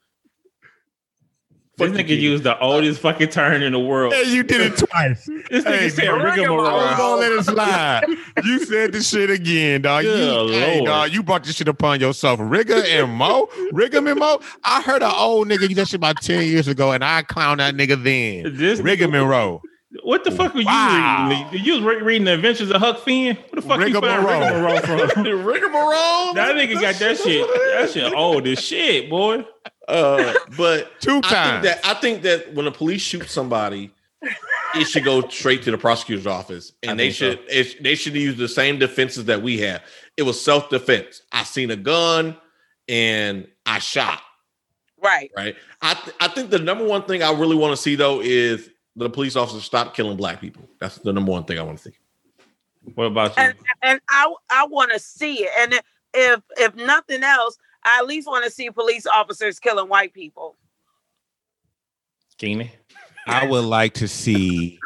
This nigga used the oldest fucking turn in the world. Hey, you did it twice. This nigga Hey, said man, rigmarole. I was gonna let it slide. You said the shit again, dog. You, Good hey, Lord. dog, you brought this shit upon yourself. Rigger and Mo, Rigger and Mo. I heard an old nigga do that shit about 10 years ago, and I clowned that nigga then. This Rigger Monroe. What the fuck were Wow. you reading? You was re- reading the Adventures of Huck Finn? What the fuck you find Rigmarole. rigmarole from? rigmarole. that nigga got that shit. That shit old as shit, boy. Uh, but Two I think times. that I think that when the police shoot somebody, it should go straight to the prosecutor's office, and I they think so. should it, they should use the same defenses that we have. It was self defense. I seen a gun and I shot. Right. Right. I th- I think the number one thing I really want to see though is the police officers stop killing black people. That's the number one thing I want to see. What about you? And and I I want to see it. And if if nothing else, I at least want to see police officers killing white people. Keenan? I would like to see.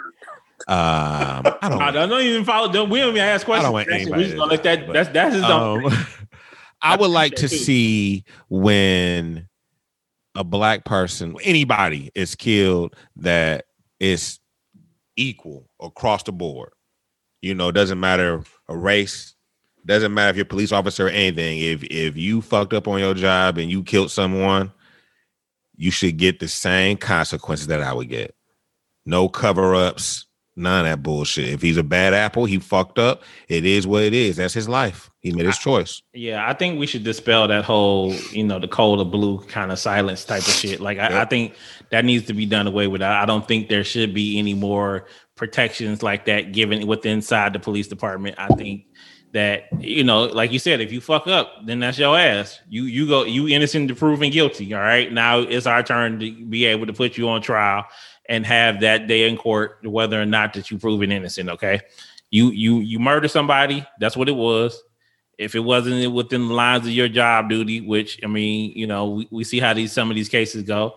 Um, I don't. I don't even follow. Don't, we don't even ask questions. I don't want That's it. anybody We just to gonna let that. die, That's that's his. Um, I would like to see when a black person, anybody, is killed that is equal across the board. You know, it doesn't matter a race, doesn't matter if you're a police officer or anything. If if you fucked up on your job and you killed someone, you should get the same consequences that I would get. No cover ups, none of that bullshit. If he's a bad apple, he fucked up. It is what it is. That's his life. He made his choice. Yeah, I think we should dispel that whole, you know, the cold or blue kind of silence type of shit. Like, I, I Yep. think think that needs to be done away with. I, I don't think there should be any more protections like that given within inside the police department. I think that you know, like you said, if you fuck up, then that's your ass. You you go you innocent to proven guilty. All right, now it's our turn to be able to put you on trial and have that day in court whether or not that you proven innocent. Okay, you you you murder somebody. That's what it was if it wasn't within the lines of your job duty, which I mean, you know, we, we see how these some of these cases go,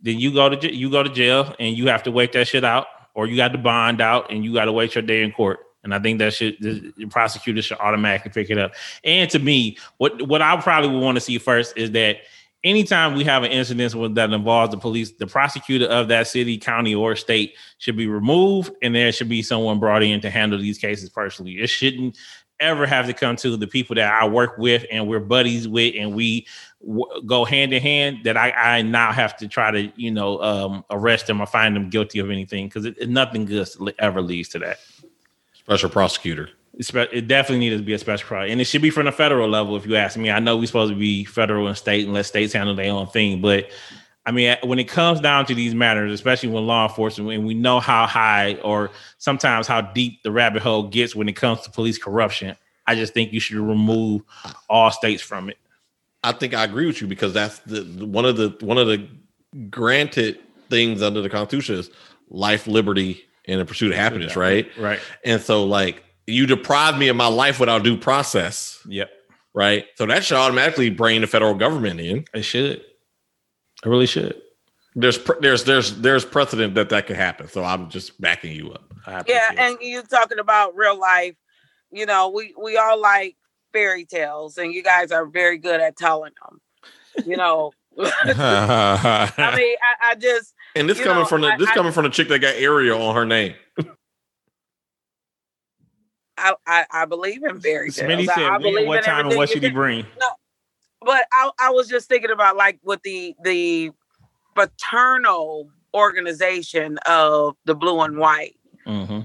then you go to you go to jail and you have to wait that shit out, or you got to bond out and you got to wait your day in court. And I think that should the, prosecutor should automatically pick it up. And to me, what what I probably would want to see first is that anytime we have an incident that involves the police, the prosecutor of that city, county, or state should be removed, and there should be someone brought in to handle these cases personally. It shouldn't ever have to come to the people that I work with and we're buddies with and we w- go hand in hand that I, I now have to try to, you know, um, arrest them or find them guilty of anything because nothing good ever leads to that. Special prosecutor. It definitely needs to be a special prosecutor, and it should be from the federal level. If you ask me, I know we're supposed to be federal and state, and let states handle their own thing. But I mean, when it comes down to these matters, especially when law enforcement, and we know how high or sometimes how deep the rabbit hole gets when it comes to police corruption, I just think you should remove all states from it. I think I agree with you because that's the one of the one of the granted things under the Constitution is life, liberty, and the pursuit of happiness, right? Right. And so, like, you deprive me of my life without due process. Yep. Right. So that should automatically bring the federal government in. It should. It really should. There's there's there's there's precedent that that could happen. So I'm just backing you up. Yeah, and you talking about real life. You know, we we all like fairy tales, and you guys are very good at telling them. You know, I mean, I, I, just and this coming know, from the I, this coming from the chick that got Ariel on her name. I, I, I believe in fairy tales. Smitty said, I, believe what time and what should he bring? No, but I, I was just thinking about like with the the fraternal organization of the blue and white. Mm-hmm.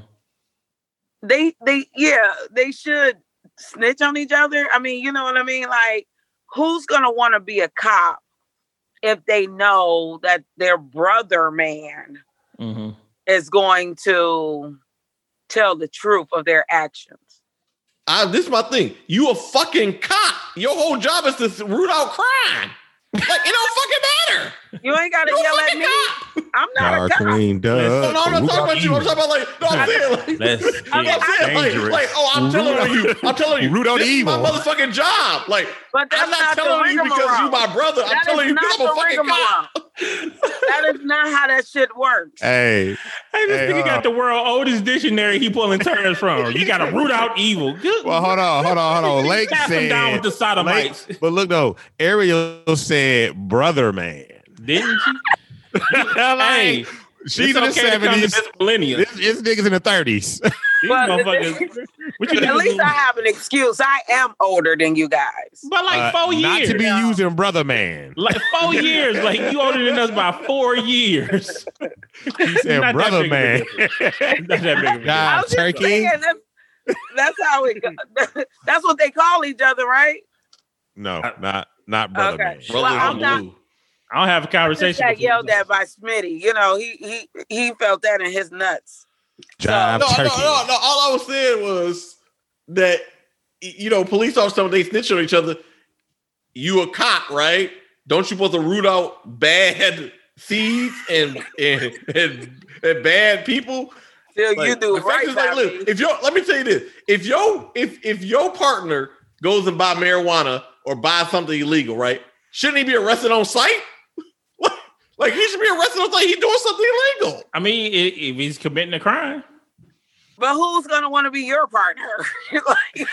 They they yeah they should snitch on each other. I mean, you know what I mean? Like, who's gonna want to be a cop if they know that their brother man mm-hmm. is going to tell the truth of their actions. I, this is my thing. You a fucking cop. Your whole job is to root out crime. Like it don't fucking matter. You ain't gotta yell at me. Cop. I'm not Car a cop. Queen, duh. No, no, I'm not talking about you. I'm talking about like, no, I'm saying like, That's I'm not saying like, like, oh, I'm telling you, I'm telling you, root out this evil. is my motherfucking job. Like, but I'm not, not telling you because you my brother. I'm that telling you because I'm a fucking cop. that is not how that shit works. Hey, hey, this hey, nigga got the world oldest dictionary he pulling terms from. You got to root out evil. Good. Well, hold on, hold on, hold on. Lake said down with the sodomites. Lake, but look though, Ariel said brother man. Didn't she? like, hey, she's in the seventies. Millennium. This, this nigga's in the thirties. But at least I have an excuse. I am older than you guys. But like uh, four years. Not to be using brother man. Like four years. Like you older than us by four years. He said brother man. not that big nah, turkey. Saying, that's, that's how it goes. That's what they call each other, right? No, not not brother okay. man. Well, I'm not, I don't have a conversation. Got yelled at by Smitty. You know, he he he felt that in his nuts. Jive no, no, turkey. no, no. All I was saying was that you know, police officers they snitch on each other. You a cop, right? Don't you supposed to root out bad seeds and and, and, and bad people? Till like, you do right. Like, look, if your let me tell you this: if your if if your partner goes and buy marijuana or buy something illegal, right? Shouldn't he be arrested on sight? Like he should be arrested like he's doing something illegal. I mean, if he's committing a crime. But who's gonna want to be your partner? like,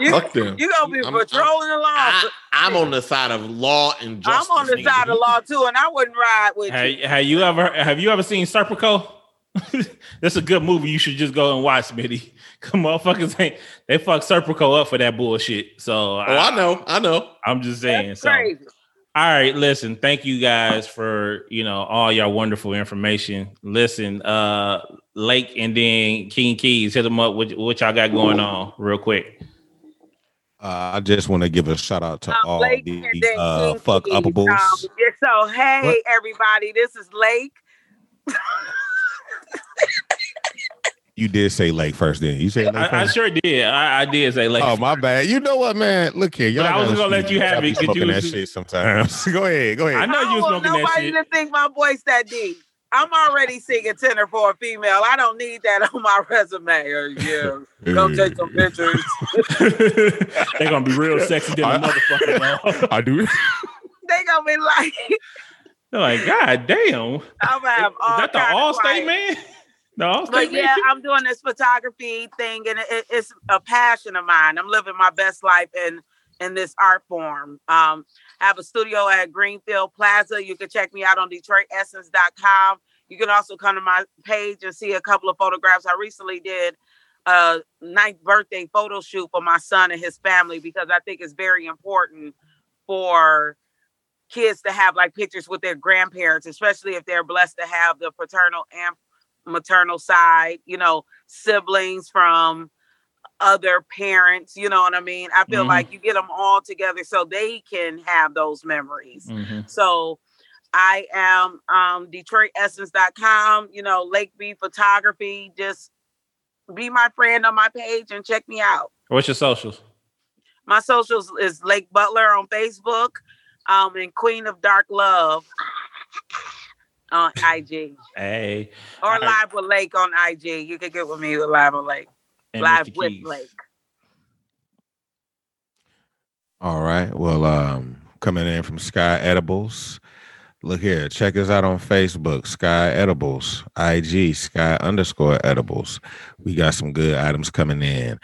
you, Fuck them. You gonna be I'm, patrolling I'm, along. I, am on the side of law and justice. I'm on the side of law too, and I wouldn't ride with have, you. Have you ever have you ever seen Serpico? That's a good movie. You should just go and watch, Smitty. Come motherfuckers ain't they fuck Serpico up for that bullshit. So oh, I, I know, I know. I'm just saying. That's so crazy. All right, listen, thank you guys for, you know, all your wonderful information. Listen, uh Lake and then King Keys, hit them up with what y'all got going on real quick. Uh, I just want to give a shout out to um, all Lake the uh, fuck uppables. Um, so hey what? everybody, this is Lake. You did say Lake first, then you said Lake I, I, sure did. I, I, did say Lake. Oh my bad. You know what, man? Look here, y'all. But I was gonna let you have it. Smoking that shit sometimes. go ahead, go ahead. I know you was smoking that shit. Nobody to think my voice that deep. I'm already singing tenor for a female. I don't need that on my resume. Or yeah, go take some pictures. They're gonna be real sexy than a motherfucker. I do. they gonna be like, they're like, God damn. I'm gonna have all Is that the Allstate man? No, but yeah, I'm doing this photography thing, and it, it's a passion of mine. I'm living my best life in in this art form. Um, I have a studio at Greenfield Plaza. You can check me out on DetroitEssence.com. You can also come to my page and see a couple of photographs. I recently did a ninth birthday photo shoot for my son and his family because I think it's very important for kids to have like pictures with their grandparents, especially if they're blessed to have the paternal and maternal side, you know, siblings from other parents. You know what I mean? I feel Mhm. like you get them all together so they can have those memories. Mhm. So I am um DetroitEssence.com, you know, Lake View Photography. Just be my friend on my page and check me out. What's your socials? My socials is Lake Butler on Facebook, um, and Queen of Dark Love on IG. Hey, Or All right. Live with Lake on IG. You can get with me with Live with Lake. and Live Mr. with Keys. Lake. All right. Well, um, coming in from Sky Edibles. Look here, check us out on Facebook, Sky Edibles, IG, Sky underscore Edibles. We got some good items coming in.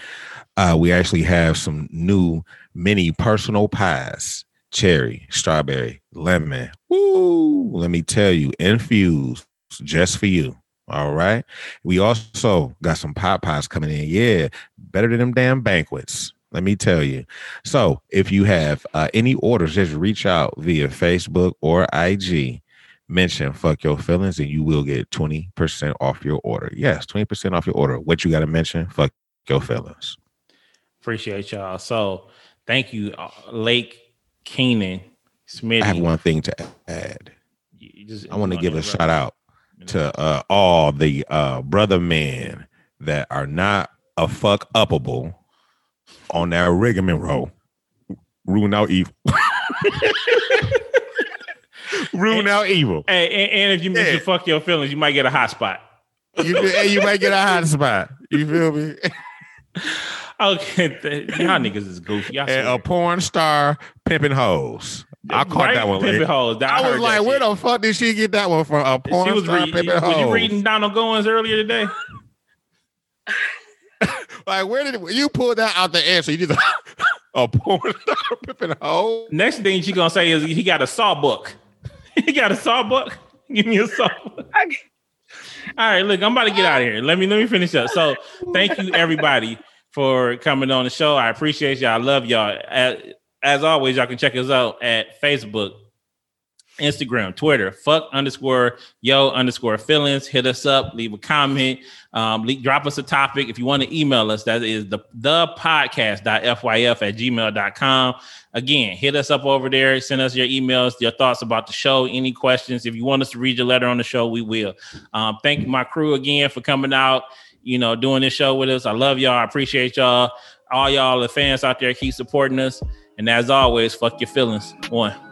Uh, we actually have some new mini personal pies, cherry, strawberry, lemon. Woo! Let me tell you, infused just for you. All right. We also got some pot pies coming in. Yeah, better than them damn banquets. Let me tell you. So if you have uh, any orders, just reach out via Facebook or IG. Mention fuck your feelings and you will get 20% off your order. Yes, 20% off your order. What you got to mention? Fuck your feelings. Appreciate y'all. So thank you, uh, Lake Keenan Smitty. I have one thing to add. You- you just- I want to give a shout out to uh, all the uh, brother men that are not a fuck upable on that rigmarole. Ruin out evil. Ruin out evil. Hey, and, and if you mention Yeah. fuck your feelings, you might get a hot spot. You, you might get a hot spot. You feel me? Okay, th- y'all niggas is goofy. Y'all And a porn star pimping hoes. I caught Right? that one. Pimpin' later. hoes. That- I was like, where shit. the fuck did she get that one from? A porn She was, star re- pimping was hoes. you reading Donald Goines earlier today? Like, where did you pull that out the air? So you just a porn star pimping hoes? Next thing she gonna say is he got a saw book. he got a saw book. Give me a saw book. All right, look, I'm about to get out of here. Let me let me finish up. So, thank you everybody for coming on the show. I appreciate y'all. I love y'all. As, as always, y'all can check us out at Facebook, Instagram, Twitter, fuck underscore yo underscore feelings. Hit us up, leave a comment, um, le- drop us a topic. If you want to email us, that is the the podcast.fyf at gmail.com. Again, hit us up over there, send us your emails, your thoughts about the show, any questions. If you want us to read your letter on the show, we will. Um, thank my crew again for coming out, you know, doing this show with us. I love y'all. I appreciate y'all. All y'all, the fans out there, keep supporting us. And as always, fuck your feelings. One.